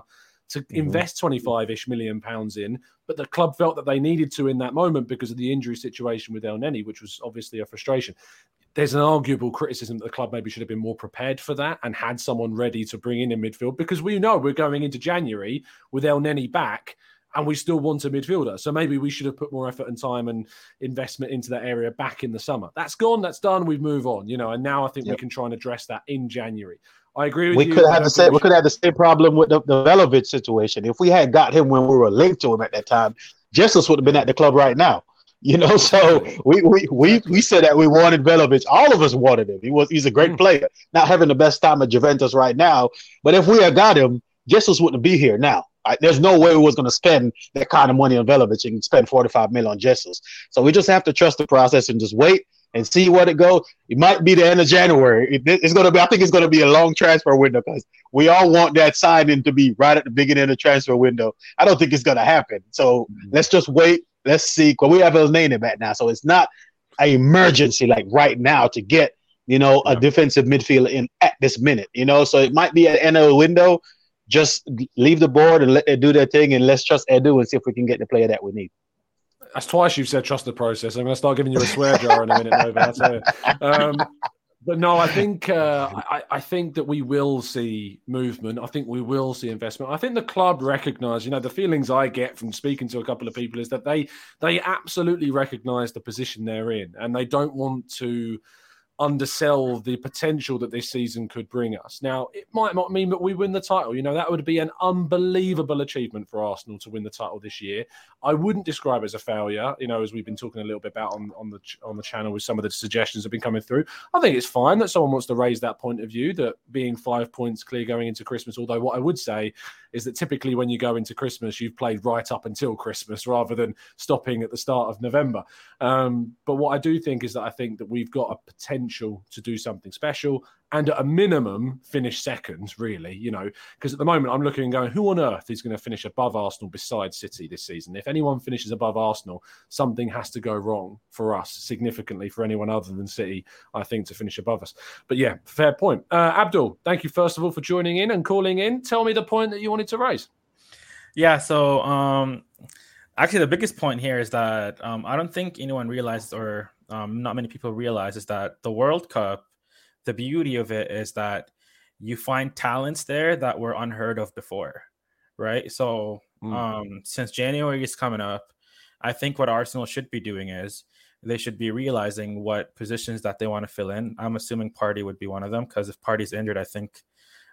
to mm-hmm. invest 25 ish million pounds in, but the club felt that they needed to in that moment because of the injury situation with El Elneny, which was obviously a frustration. There's an arguable criticism that the club maybe should have been more prepared for that and had someone ready to bring in in midfield because we know we're going into January with El Elneny back and we still want a midfielder. So maybe we should have put more effort and time and investment into that area back in the summer. That's gone, that's done, we move on, you know, and now I think yep. we can try and address that in January. I agree with we you. Could have the same, we could have the same problem with the, the Vlahovic situation. If we had got him when we were linked to him at that time, Jesus would have been at the club right now. You know, so we we we, we said that we wanted Vlahovic. All of us wanted him. He was he's a great mm. player. Not having the best time at Juventus right now, but if we had got him, Jesus wouldn't be here now. There's no way we was going to spend that kind of money on Vlahovic and spend 45 million on Jesus. So we just have to trust the process and just wait and see what it goes. It might be the end of January. It, it's going to be. I think it's going to be a long transfer window because we all want that signing to be right at the beginning of the transfer window. I don't think it's going to happen. So mm-hmm. let's just wait. Let's see. Because we have Elneny back now, so it's not an emergency like right now to get you know a defensive midfielder in at this minute. You know, so it might be at the end of the window. just leave the board and let them do their thing, and let's trust Edu and see if we can get the player that we need. That's twice you've said trust the process. I'm going to start giving you a swear jar in a minute, Nova. That's. Um, but no, I think uh, I, I, think that we will see movement. I think we will see investment. I think the club recognise, you know, the feelings I get from speaking to a couple of people is that they they absolutely recognise the position they're in, and they don't want to undersell the potential that this season could bring us. Now, it might not mean that we win the title. You know, that would be an unbelievable achievement for Arsenal to win the title this year. I wouldn't describe it as a failure, you know, as we've been talking a little bit about on, on the on the channel with some of the suggestions that have been coming through. I think it's fine that someone wants to raise that point of view that being five points clear going into Christmas, although what I would say is that typically when you go into Christmas, you've played right up until Christmas rather than stopping at the start of November. Um, but what I do think is that I think that we've got a potential to do something special and at a minimum finish second, really, you know, because at the moment I'm looking and going, who on earth is going to finish above Arsenal besides City this season? If anyone finishes above Arsenal, something has to go wrong for us significantly for anyone other than City, I think, to finish above us. But yeah, fair point. Uh, Abdul, thank you first of all for joining in and calling in. Tell me the point that you wanted to raise. Yeah, so um, actually, the biggest point here is that um, I don't think anyone realizes, or um, not many people realize, is that the World Cup the beauty of it is that you find talents there that were unheard of before, right? So mm. um, since January is coming up, I think what Arsenal should be doing is they should be realizing what positions that they want to fill in. I'm assuming Partey would be one of them because if Partey's injured, I think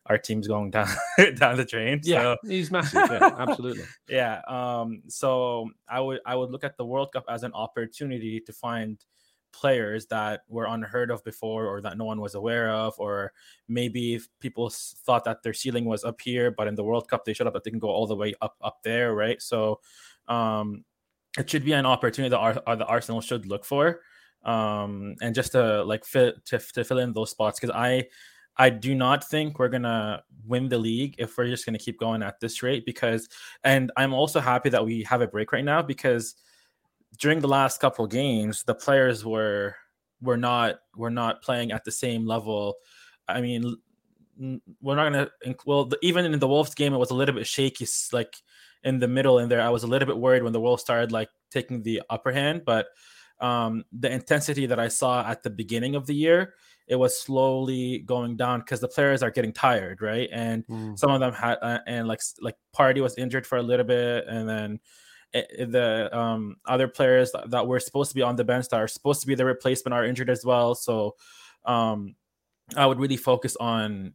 our team's going down down the drain. Yeah, so. he's massive. Yeah, absolutely. yeah. Um. So I would I would look at the World Cup as an opportunity to find players that were unheard of before or that no one was aware of or maybe people thought that their ceiling was up here but in the world cup they showed up that they can go all the way up up there right? So um it should be an opportunity that our, the arsenal should look for um and just to like fit to, to fill in those spots because i I do not think we're gonna win the league if we're just gonna keep going at this rate because and I'm also happy that we have a break right now because during the last couple games, the players were were not were not playing at the same level. I mean, we're not gonna well the, even in the Wolves game, it was a little bit shaky, like in the middle in there. I was a little bit worried when the Wolves started like taking the upper hand, but um, the intensity that I saw at the beginning of the year, it was slowly going down because the players are getting tired, right? And mm. some of them had uh, and like like Partey was injured for a little bit, and then the um, other players that, that, were supposed to be on the bench that are supposed to be the replacement are injured as well. So um, I would really focus on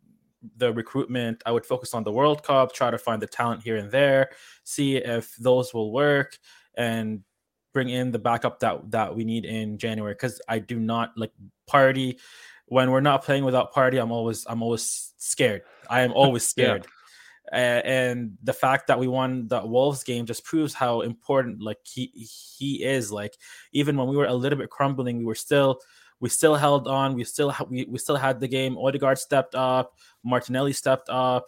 the recruitment. I would focus on the World Cup, try to find the talent here and there, see if those will work, and bring in the backup that that we need in January. Because I do not like Partey when we're not playing without Partey. I'm always I'm always scared. I am always scared. yeah and the fact that we won the Wolves game just proves how important like he he is. Like even when we were a little bit crumbling, we were still we still held on. We still ha- we, we still had the game. Odegaard stepped up. Martinelli stepped up.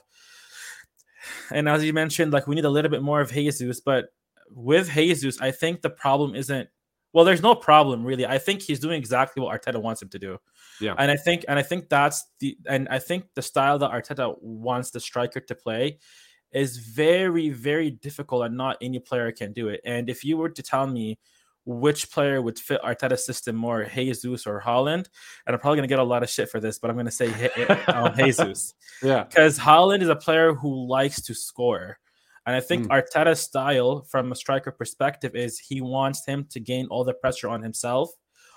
And as you mentioned, like we need a little bit more of Jesus. But with Jesus, I think the problem isn't well, there's no problem really. I think he's doing exactly what Arteta wants him to do. Yeah. And I think and I think that's the and I think the style that Arteta wants the striker to play is very very difficult and not any player can do it. And if you were to tell me which player would fit Arteta's system more, Jesus or Haaland? and I'm probably going to get a lot of shit for this, but I'm going to say um, Jesus. Yeah. Because Haaland is a player who likes to score. And I think mm. Arteta's style, from a striker perspective, is he wants him to gain all the pressure on himself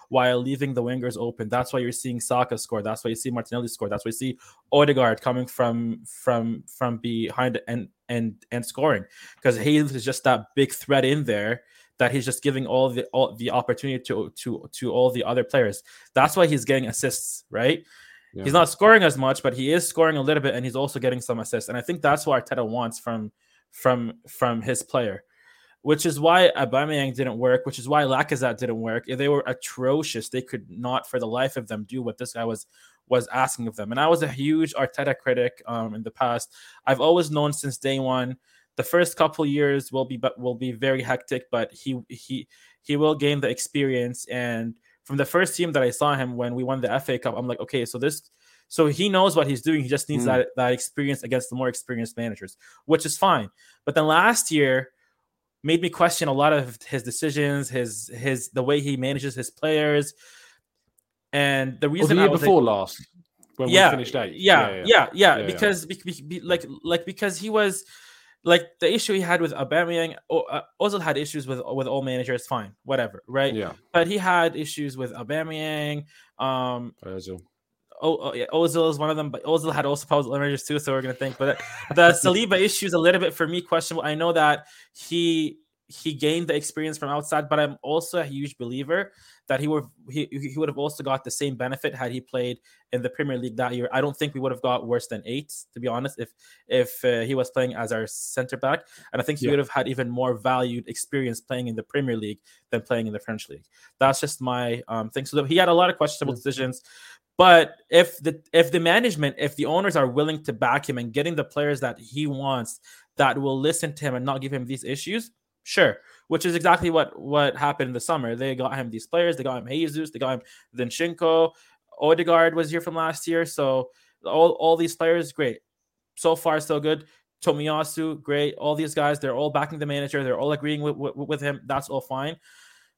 while leaving the wingers open. That's why you're seeing Saka score. That's why you see Martinelli score. That's why you see Odegaard coming from from from behind and and and scoring because Hayes is just that big threat in there that he's just giving all the all the opportunity to to to all the other players. That's why he's getting assists, right? Yeah. He's not scoring as much, but he is scoring a little bit, and he's also getting some assists. And I think that's what Arteta wants from from from his player, which is why Aubameyang didn't work, which is why Lacazette didn't work. They were atrocious. They could not, for the life of them, do what this guy was was asking of them. And I was a huge Arteta critic um, in the past. I've always known since day one. The first couple years will be but will be very hectic, but he he he will gain the experience. And from the first team that I saw him when we won the FA Cup, I'm like, okay, so this So he knows what he's doing. He just needs Mm. that that experience against the more experienced managers, which is fine. But then last year made me question a lot of his decisions, his his the way he manages his players. And the reason the I year before like- last, when yeah, we finished eighth. Yeah, yeah, yeah, Yeah, yeah. because be, be, like like because he was like the issue he had with Aubameyang. O- uh, Ozil had issues with with all managers. Fine, whatever, right? Yeah. But he had issues with Aubameyang. Um, Ozil. Oh, oh, yeah, Ozil is one of them, but Ozil had also with managers too. So we're gonna think, but the Saliba issue is a little bit for me questionable. I know that he he gained the experience from outside, but I'm also a huge believer that he would he, he would have also got the same benefit had he played in the Premier League that year. I don't think we would have got worse than eight, to be honest, if if uh, he was playing as our center back, and I think he Yeah. would have had even more valued experience playing in the Premier League than playing in the French league. That's just my um, thing. So he had a lot of questionable decisions. But if the if the management, if the owners are willing to back him and getting the players that he wants that will listen to him and not give him these issues, sure. Which is exactly what what happened in the summer. They got him these players. They got him Jesus. They got him Zinchenko. Odegaard was here from last year. So all all these players, great. So far, so good. Tomiyasu, great. All these guys, they're all backing the manager. They're all agreeing with, with, with him. That's all fine.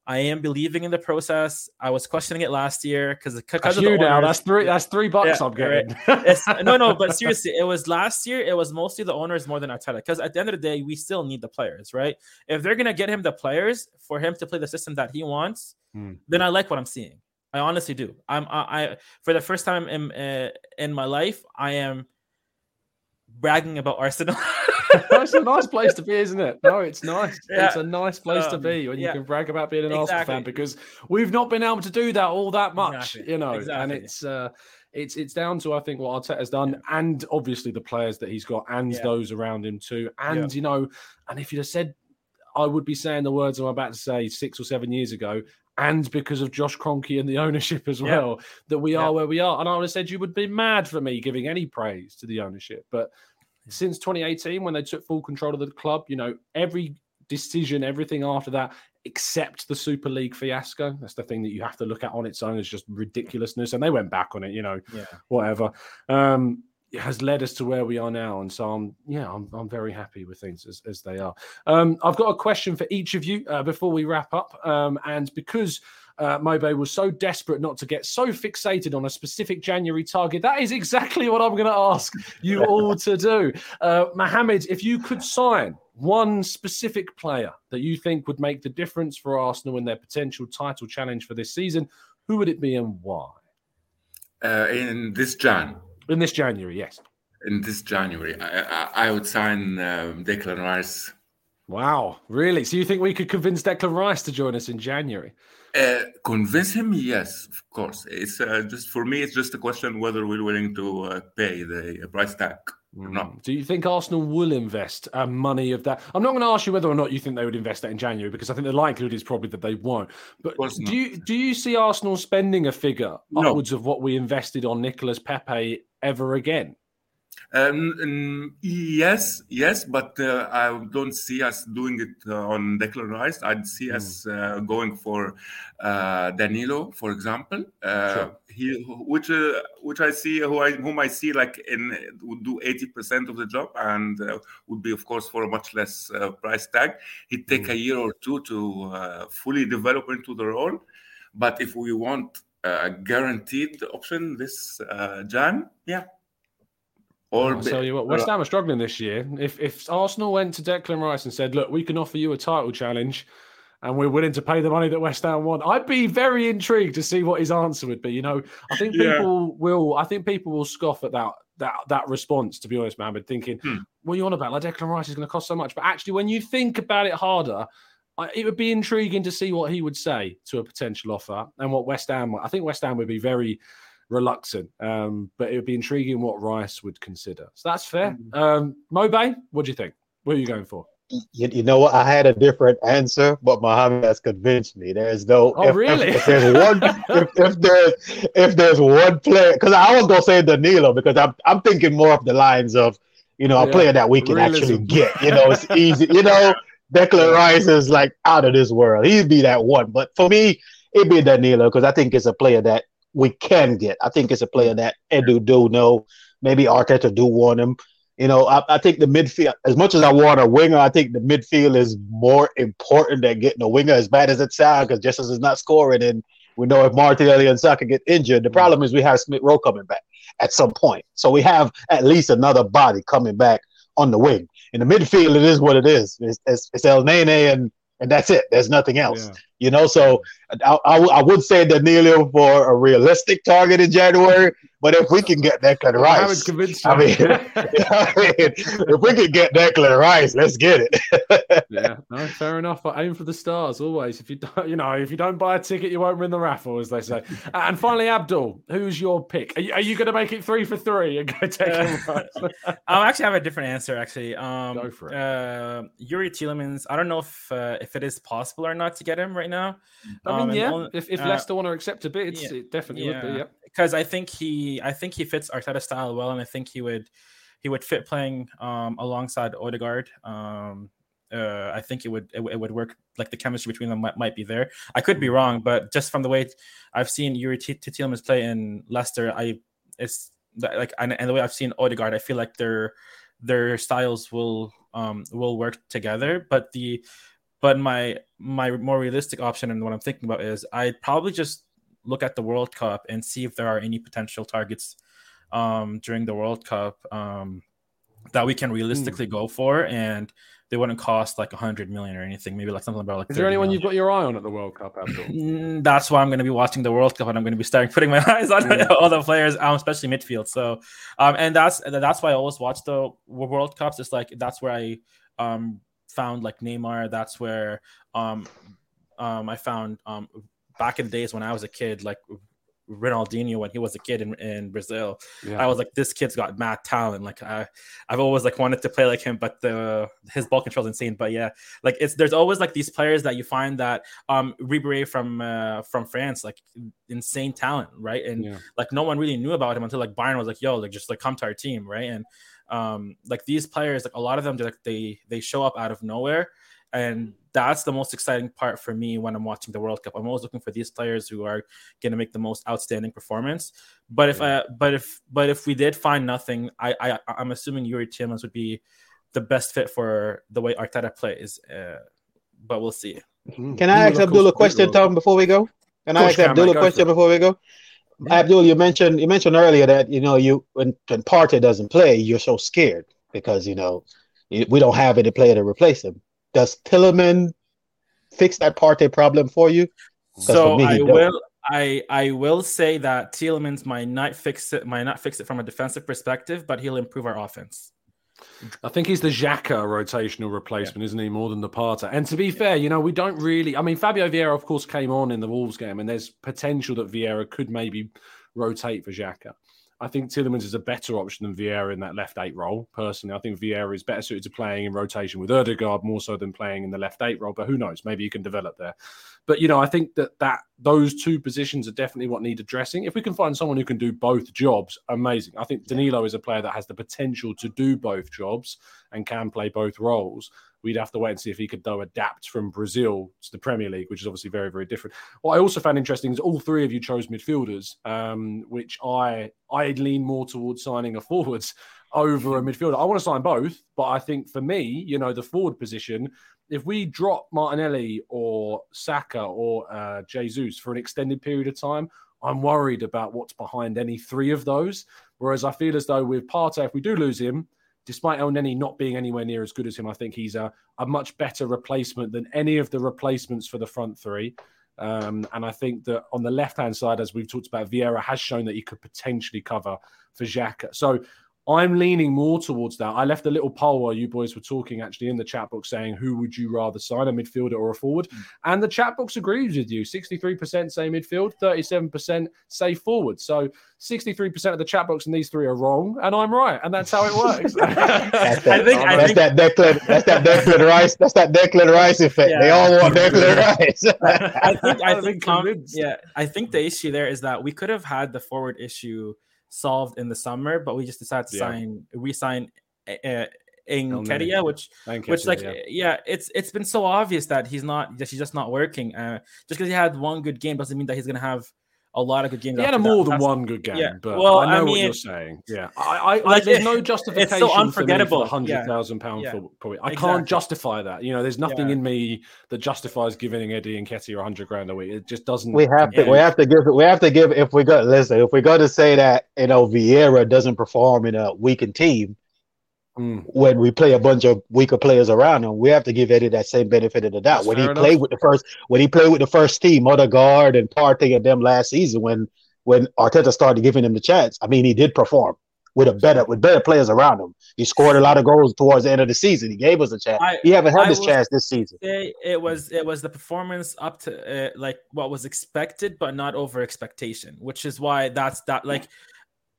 I am believing in the process. I was questioning it last year because because of the you now. That's three. That's three bucks Yeah, I'm getting. right. No, no, but seriously, it was last year. It was mostly the owners more than Arteta. Because at the end of the day, we still need the players, right? If they're gonna get him the players for him to play the system that he wants, Hmm. then I like what I'm seeing. I honestly do. I'm I, I for the first time in uh, in my life, I am bragging about Arsenal. That's a nice place to be, isn't it? No, it's nice. Yeah. It's a nice place to Um, be when yeah. you can brag about being an Arsenal fan because we've not been able to do that all that much, Exactly. you know. And it's uh, it's it's down to I think what Arteta's done, and obviously the players that he's got, and Yeah. those around him too. And Yeah. you know, and if you'd have said, I would be saying the words I'm about to say six or seven years ago. And because of Josh Kroenke and the ownership as Yeah. well, that we Yeah. are where we are. And I would have said you would be mad for me giving any praise to the ownership. But since 2018 when they took full control of the club you know every decision everything after that except the super league fiasco that's the thing that you have to look at on its own as just ridiculousness and they went back on it you know Yeah. whatever. Um it has led us to where we are now and so i'm yeah i'm, I'm very happy with things as, as they are. Um i've got a question for each of you uh, before we wrap up. Um and because uh, Mobe was so desperate not to get so fixated on a specific January target. That is exactly what I'm going to ask you all to do. Uh, Mohammed, if you could sign one specific player that you think would make the difference for Arsenal in their potential title challenge for this season, who would it be and why? Uh, in this Jan, In this January, yes. in this January, I, I, I would sign um, Declan Rice. Wow, really? So you think we could convince Declan Rice to join us in January? Uh, convince him, yes, of course. It's uh, just for me. It's just a question whether we're willing to uh, pay the price tag or not. Do you think Arsenal will invest uh, money of that? I'm not going to ask you whether or not you think they would invest that in January because I think the likelihood is probably that they won't. But do you do you see Arsenal spending a figure No. upwards of what we invested on Nicolas Pepe ever again? Um, um, yes, yes, but uh, I don't see us doing it uh, on Declan Rice. I'd see us uh, going for uh, Danilo, for example. Uh, Sure. He, which, uh, which I see, who I, whom I see like in would do eighty percent of the job, and uh, would be, of course, for a much less uh, price tag. He'd take a year or two to uh, fully develop into the role. But if we want a guaranteed option this uh, Jan, yeah. Or I'll tell you what, West Ham are struggling this year. If if Arsenal went to Declan Rice and said, "Look, we can offer you a title challenge, and we're willing to pay the money that West Ham want," I'd be very intrigued to see what his answer would be. You know, I think Yeah. people will. I think people will scoff at that that that response. To be honest, man, Mohammed, thinking, Hmm. "What are you on about? Like Declan Rice is going to cost so much." But actually, when you think about it harder. I- It would be intriguing to see what he would say to a potential offer and what West Ham. I think West Ham would be very reluctant, um, but it would be intriguing what Rice would consider. So that's fair. Um, Mobe, what do you think? What are you going for? You, you know what? I had a different answer, but Mohammed has convinced me. There's no. Oh, if, really? If, if there's one, if, if there's if there's one player, because I was gonna say Danilo, because I'm I'm thinking more of the lines of, you know, a Yeah, player that we can realism. actually get. You know, it's easy. You know, Declan Rice is like out of this world. He'd be that one, but for me, it'd be Danilo because I think it's a player that we can get. I think it's a player that Edu do know. Maybe Arteta do want him. You know, I, I think the midfield, as much as I want a winger, I think the midfield is more important than getting a winger, as bad as it sounds, because just as it's not scoring, and we know if Martinelli and Saka get injured, the problem is we have Smith Rowe coming back at some point. So we have at least another body coming back on the wing. In the midfield, it is what it is. It's, it's, it's Elneny and and that's it. There's nothing else. Yeah. You know, so I, I, I, would say Danilo for a realistic target in January, but if we can get Declan well, Rice, I, I mean, I mean, if we can get Declan Rice, let's get it. yeah, no, fair enough. But aim for the stars always. If you don't, you know, if you don't buy a ticket, you won't win the raffle, as they say. and finally, Abdul, who's your pick? Are you, you going to make it three for three and go Declan Rice? I'll actually have a different answer. Actually, um, go for it. Uh, Youri Tielemans. I don't know if uh, if it is possible or not to get him right now. I mean, um, yeah, only, if, if uh, Leicester want to accept a bid, yeah, it definitely yeah. would be. Yeah, because I think he, I think he fits Arteta's style well, and I think he would, he would fit playing um, alongside Odegaard. Um, uh, I think it would it, it, would work. Like the chemistry between them might, might be there. I could be mm. wrong, but just from the way I've seen Youri T- Tielemans play in Leicester, I it's like and, and the way I've seen Odegaard, I feel like their their styles will um will work together. But the but my my more realistic option and what I'm thinking about is I'd probably just look at the World Cup and see if there are any potential targets um, during the World Cup um, that we can realistically mm. go for, and they wouldn't cost like a hundred million or anything. Maybe like something about like. Is there anyone million. you've got your eye on at the World Cup? Mm, that's why I'm going to be watching the World Cup, and I'm going to be starting putting my eyes on yeah. all the players, um, especially midfield. So, um, and that's that's why I always watch the World Cups. It's like that's where I um found like Neymar. That's where um, um, I found um, back in the days when I was a kid, like Ronaldinho when he was a kid in, in Brazil. Yeah. I was like, this kid's got mad talent. Like I, I've always like wanted to play like him, but the his ball control is insane. But yeah, like it's there's always like these players that you find that um Ribery from uh, from France, like insane talent, right? And yeah. like no one really knew about him until like Bayern was like, yo, like just like come to our team, right? And um, like these players, like a lot of them, like they they show up out of nowhere, and that's the most exciting part for me when I'm watching the World Cup. I'm always looking for these players who are going to make the most outstanding performance. But if I, but if, but if we did find nothing, I, I I'm assuming Youri Tielemans would be the best fit for the way Arteta plays. Uh, but we'll see. Hmm. Can I ask Abdul a question, Tom, before we go? Can I ask Abdul a question before we go? Abdul, you mentioned you mentioned earlier that you know you when when Partey doesn't play, you're so scared because you know we don't have any player to replace him. Does Tielemans fix that Partey problem for you? So me, I will I I will say that Tielemans might not fix it might not fix it from a defensive perspective, but he'll improve our offense. I think he's the Xhaka rotational replacement, yeah. isn't he? More than the Partey. And to be fair, you know, we don't really. I mean, Fabio Vieira, of course, came on in the Wolves game, and there's potential that Vieira could maybe rotate for Xhaka. I think Tielemans is a better option than Vieira in that left eight role. Personally, I think Vieira is better suited to playing in rotation with Odegaard more so than playing in the left eight role. But who knows? Maybe you can develop there. But you know, I think that that those two positions are definitely what need addressing. If we can find someone who can do both jobs, amazing. I think Danilo is a player that has the potential to do both jobs and can play both roles we'd have to wait and see if he could though adapt from Brazil to the Premier League, which is obviously very, very different. What I also found interesting is all three of you chose midfielders, um, which I I'd lean more towards signing a forwards over a midfielder. I want to sign both, but I think for me, you know, the forward position, if we drop Martinelli or Saka or uh, Jesus for an extended period of time, I'm worried about what's behind any three of those. Whereas I feel as though with Partey, if we do lose him, despite El Elneny not being anywhere near as good as him, I think he's a, a much better replacement than any of the replacements for the front three. Um, and I think that on the left hand side, as we've talked about, Vieira has shown that he could potentially cover for Xhaka. So I'm leaning more towards that. I left a little poll while you boys were talking actually in the chat box saying who would you rather sign, a midfielder or a forward? Mm. And the chat box agrees with you. 63% say midfield, 37% say forward. So 63% of the chat box and these three are wrong, and I'm right, and that's how it works. that's that, I think, I that's think... that Declan, that's that Declan Rice, that's that Declan Rice effect. Yeah. They all want Declan Rice. I think, I think, um, yeah, I think the issue there is that we could have had the forward issue solved in the summer, but we just decided to yeah. sign re-sign uh, Nketiah, which which like yeah. yeah. it's it's been so obvious that he's not that he's just not working. Uh, just because he had one good game doesn't mean that he's gonna have a lot of good games. He had more that. than That's- one good game, Yeah. but well, I know what mean, you're saying. Yeah, I, I, I like, there's it- no it's so justification for me for unforgettable. hundred thousand pound Yeah. for probably. I Exactly. can't justify that. You know, there's nothing Yeah. in me that justifies giving Eddie Nketiah a hundred grand a week. It just doesn't. We have to. compute. We have to give. We have to give. If we go, listen. If we go to say that you know Vieira doesn't perform in a weakened team, Hmm. when we play a bunch of weaker players around him, we have to give Eddie that same benefit of the doubt. That's when he fair played with the first, when he played with the first team, Odegaard and Partey and them last season, when when Arteta started giving him the chance, I mean, he did perform with a better with better players around him. He scored a lot of goals towards the end of the season. He gave us a chance. I- he haven't had I this chance this season. it was it was the performance up to uh, like what was expected, but not over expectation, which is why that's that like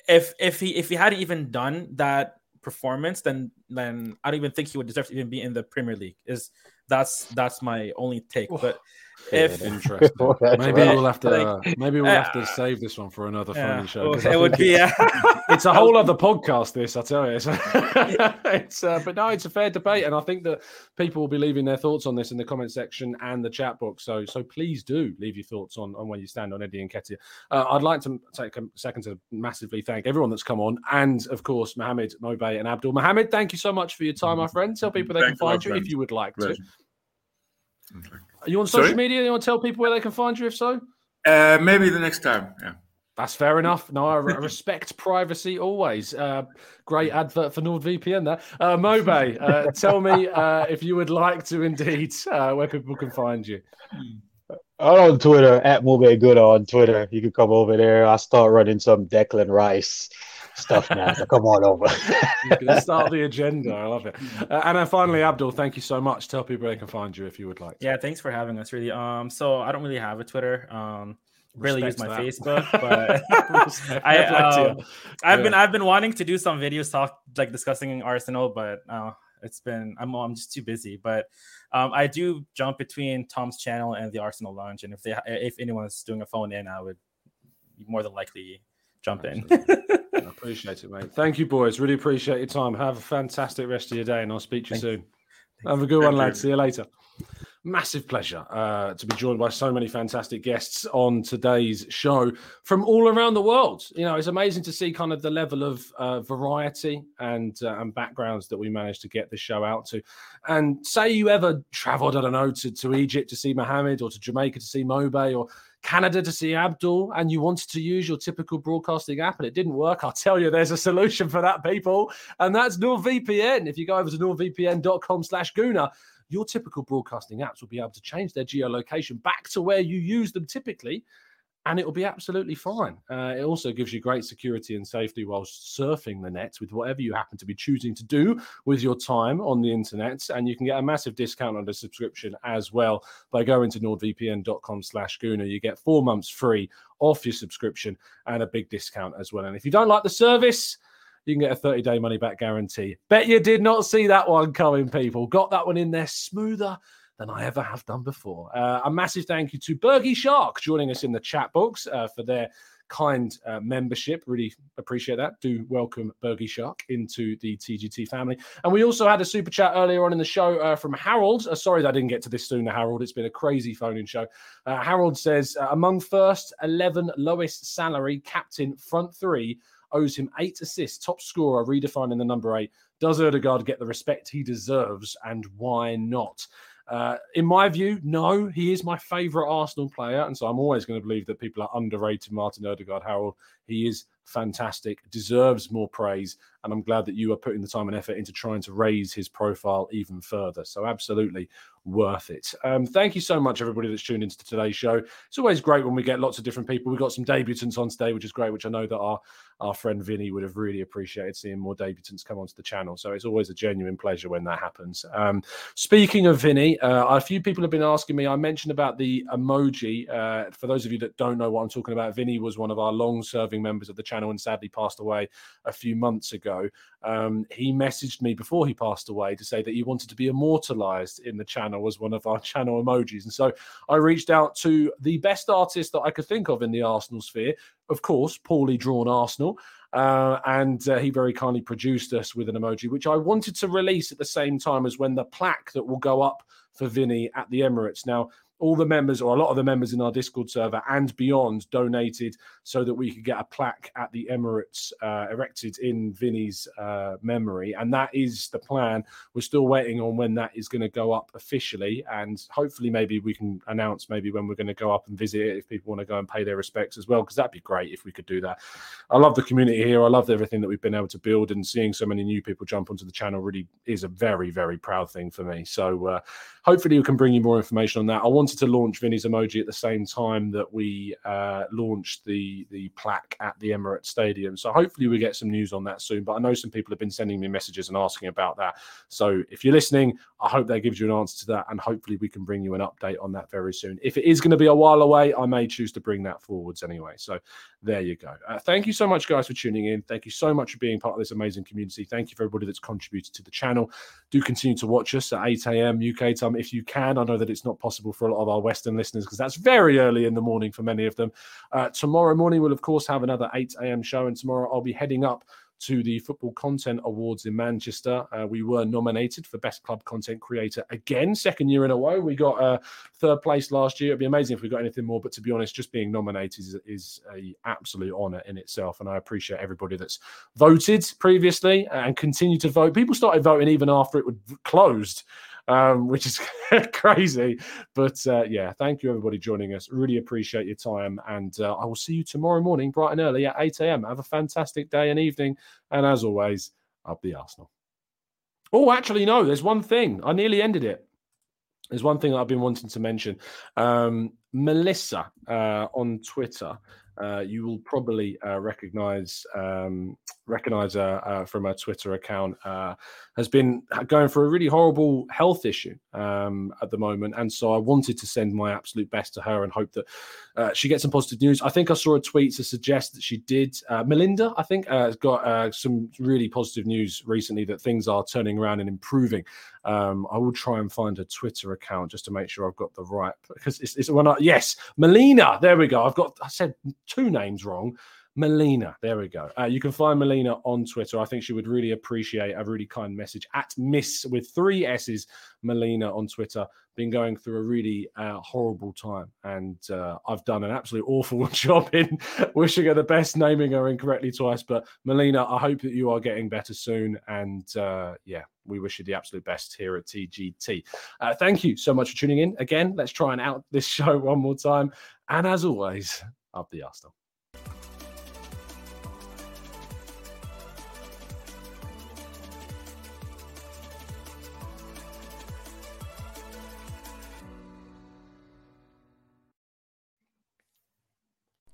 if if he if he hadn't even done that performance, then then I don't even think he would deserve to even be in the Premier League. Is that's that's my only take. But if Interesting. Maybe we'll have to. Like, maybe we'll have to uh, save this one for another yeah, funny show. well, 'cause I it would be, It's, uh, it's a whole other podcast. This, I tell you. It's, it's uh, but no, it's a fair debate, and I think that people will be leaving their thoughts on this in the comment section and the chat box. So, so please do leave your thoughts on on where you stand on Eddie Nketiah. Uh, I'd like to take a second to massively thank everyone that's come on, and of course Mohammed, Mobe, and Abdul. Mohammed, thank you so much for your time, my friend. Tell people they Thank can find my you if you would like to. Pleasure. Are you on social Sorry? media? You want to tell people where they can find you if so? Uh, maybe the next time. Yeah. That's fair enough. No, I respect privacy always. Uh, great advert for NordVPN there. Uh, Mobe, uh, tell me uh, if you would like to indeed uh, where people can find you. I'm on Twitter at Mube Good on Twitter. You can come over there. I'll start running some Declan Rice stuff now. So come on over. You can start the agenda. I love it. Uh, and then finally, Abdul, thank you so much. Tell people where they can find you if you would like. To. Yeah, thanks for having us. Really. Um, so I don't really have a Twitter. Um, really use my that. Facebook, but I, um, I've been I've been wanting to do some videos talk like discussing Arsenal, but uh, it's been I'm I'm just too busy. But um, I do jump between Tom's channel and the Arsenal Lounge, and if they if anyone's doing a phone in, I would more than likely jump in. I appreciate it, mate. Thank you, boys. Really appreciate your time. Have a fantastic rest of your day, and I'll speak to you soon. Have a good one, Thank lads. you. See you later. Massive pleasure uh, to be joined by so many fantastic guests on today's show from all around the world. You know, it's amazing to see kind of the level of uh, variety and uh, and backgrounds that we managed to get the show out to. And say you ever travelled, I don't know, to, to Egypt to see Mohammed or to Jamaica to see Mobe or Canada to see Abdul, and you wanted to use your typical broadcasting app and it didn't work, I'll tell you there's a solution for that, people. And that's NordVPN. If you go over to nordvpn.com slash gooner, your typical broadcasting apps will be able to change their geolocation back to where you use them typically, and it will be absolutely fine. Uh, it also gives you great security and safety whilst surfing the net with whatever you happen to be choosing to do with your time on the internet. And you can get a massive discount on the subscription as well by going to nordvpn.com slash gooner. You get four months free off your subscription and a big discount as well. And if you don't like the service, you can get a 30 day money back guarantee. Bet you did not see that one coming, people. Got that one in there smoother than I ever have done before. Uh, a massive thank you to Bergie Shark joining us in the chat box uh, for their kind uh, membership. Really appreciate that. Do welcome Bergie Shark into the TGT family. And we also had a super chat earlier on in the show uh, from Harold. Uh, sorry that I didn't get to this sooner, Harold. It's been a crazy phoning show. Uh, Harold says uh, among first 11 lowest salary captain front three owes him eight assists, top scorer, redefining the number eight. Does Odegaard get the respect he deserves, and why not? Uh, in my view, no, he is my favourite Arsenal player, and so I'm always going to believe that people are underrated Martin Odegaard. Harold, he is fantastic, deserves more praise, and I'm glad that you are putting the time and effort into trying to raise his profile even further. So absolutely worth it. Um, thank you so much, everybody that's tuned into today's show. It's always great when we get lots of different people. We've got some debutants on today, which is great, which I know that our our friend Vinny would have really appreciated seeing more debutants come onto the channel. So it's always a genuine pleasure when that happens. Um, speaking of Vinny, uh, a few people have been asking me. I mentioned about the emoji. Uh, for those of you that don't know what I'm talking about, Vinny was one of our long-serving members of the channel and sadly passed away a few months ago. Um, he messaged me before he passed away to say that he wanted to be immortalized in the channel as one of our channel emojis. And so I reached out to the best artist that I could think of in the Arsenal sphere, of course, poorly drawn Arsenal. Uh, and uh, he very kindly produced us with an emoji, which I wanted to release at the same time as when the plaque that will go up for Vinny at the Emirates. Now, all the members or a lot of the members in our Discord server and beyond donated so that we could get a plaque at the Emirates uh, erected in Vinny's uh, memory. And that is the plan. We're still waiting on when that is going to go up officially. And hopefully, maybe we can announce maybe when we're going to go up and visit it if people want to go and pay their respects as well, because that'd be great if we could do that. I love the community here. I love everything that we've been able to build and seeing so many new people jump onto the channel really is a very, very proud thing for me. So uh, hopefully, we can bring you more information on that. I wanted to launch Vinny's emoji at the same time that we uh, launched the the plaque at the Emirates Stadium. So hopefully we get some news on that soon. But I know some people have been sending me messages and asking about that. So if you're listening, I hope that gives you an answer to that, and hopefully we can bring you an update on that very soon. If it is going to be a while away, I may choose to bring that forwards anyway. So there you go. Uh, thank you so much, guys, for tuning in. Thank you so much for being part of this amazing community. Thank you for everybody that's contributed to the channel. Do continue to watch us at 8 a.m. UK time if you can. I know that it's not possible for a lot of our Western listeners because that's very early in the morning for many of them. Uh, tomorrow morning, we'll of course have another 8 a.m. show, and tomorrow I'll be heading up to the Football Content Awards in Manchester. Uh, we were nominated for Best Club Content Creator again, second year in a row. We got uh, third place last year. It'd be amazing if we got anything more, but to be honest, just being nominated is, is a absolute honour in itself. And I appreciate everybody that's voted previously and continue to vote. People started voting even after it was closed um, which is crazy. But uh, yeah, thank you everybody joining us. Really appreciate your time, and uh, I will see you tomorrow morning, bright and early at 8 a.m. Have a fantastic day and evening, and as always, up the Arsenal. Oh, actually, no. There's one thing. I nearly ended it. There's one thing I've been wanting to mention. Um, Melissa uh, on Twitter uh, you will probably uh, recognize um, recognize her uh, from her Twitter account. Uh, has been going for a really horrible health issue um, at the moment, and so I wanted to send my absolute best to her and hope that uh, she gets some positive news. I think I saw a tweet to suggest that she did. Melinda, I think, has got some really positive news recently that things are turning around and improving. Um, I will try and find her Twitter account just to make sure I've got the right because it's, it's when I yes, Melina. There we go. I've got I said two names wrong. Melina, there we go. Uh, you can find Melina on Twitter. I think she would really appreciate a really kind message at Miss with three S's, Melina on Twitter. Been going through a really uh, horrible time, and uh, I've done an absolute awful job in wishing her the best, naming her incorrectly twice. But Melina, I hope that you are getting better soon, and uh, yeah, we wish you the absolute best here at TGT. Uh, thank you so much for tuning in. Again, let's try and out this show one more time, and as always, up the Arsenal.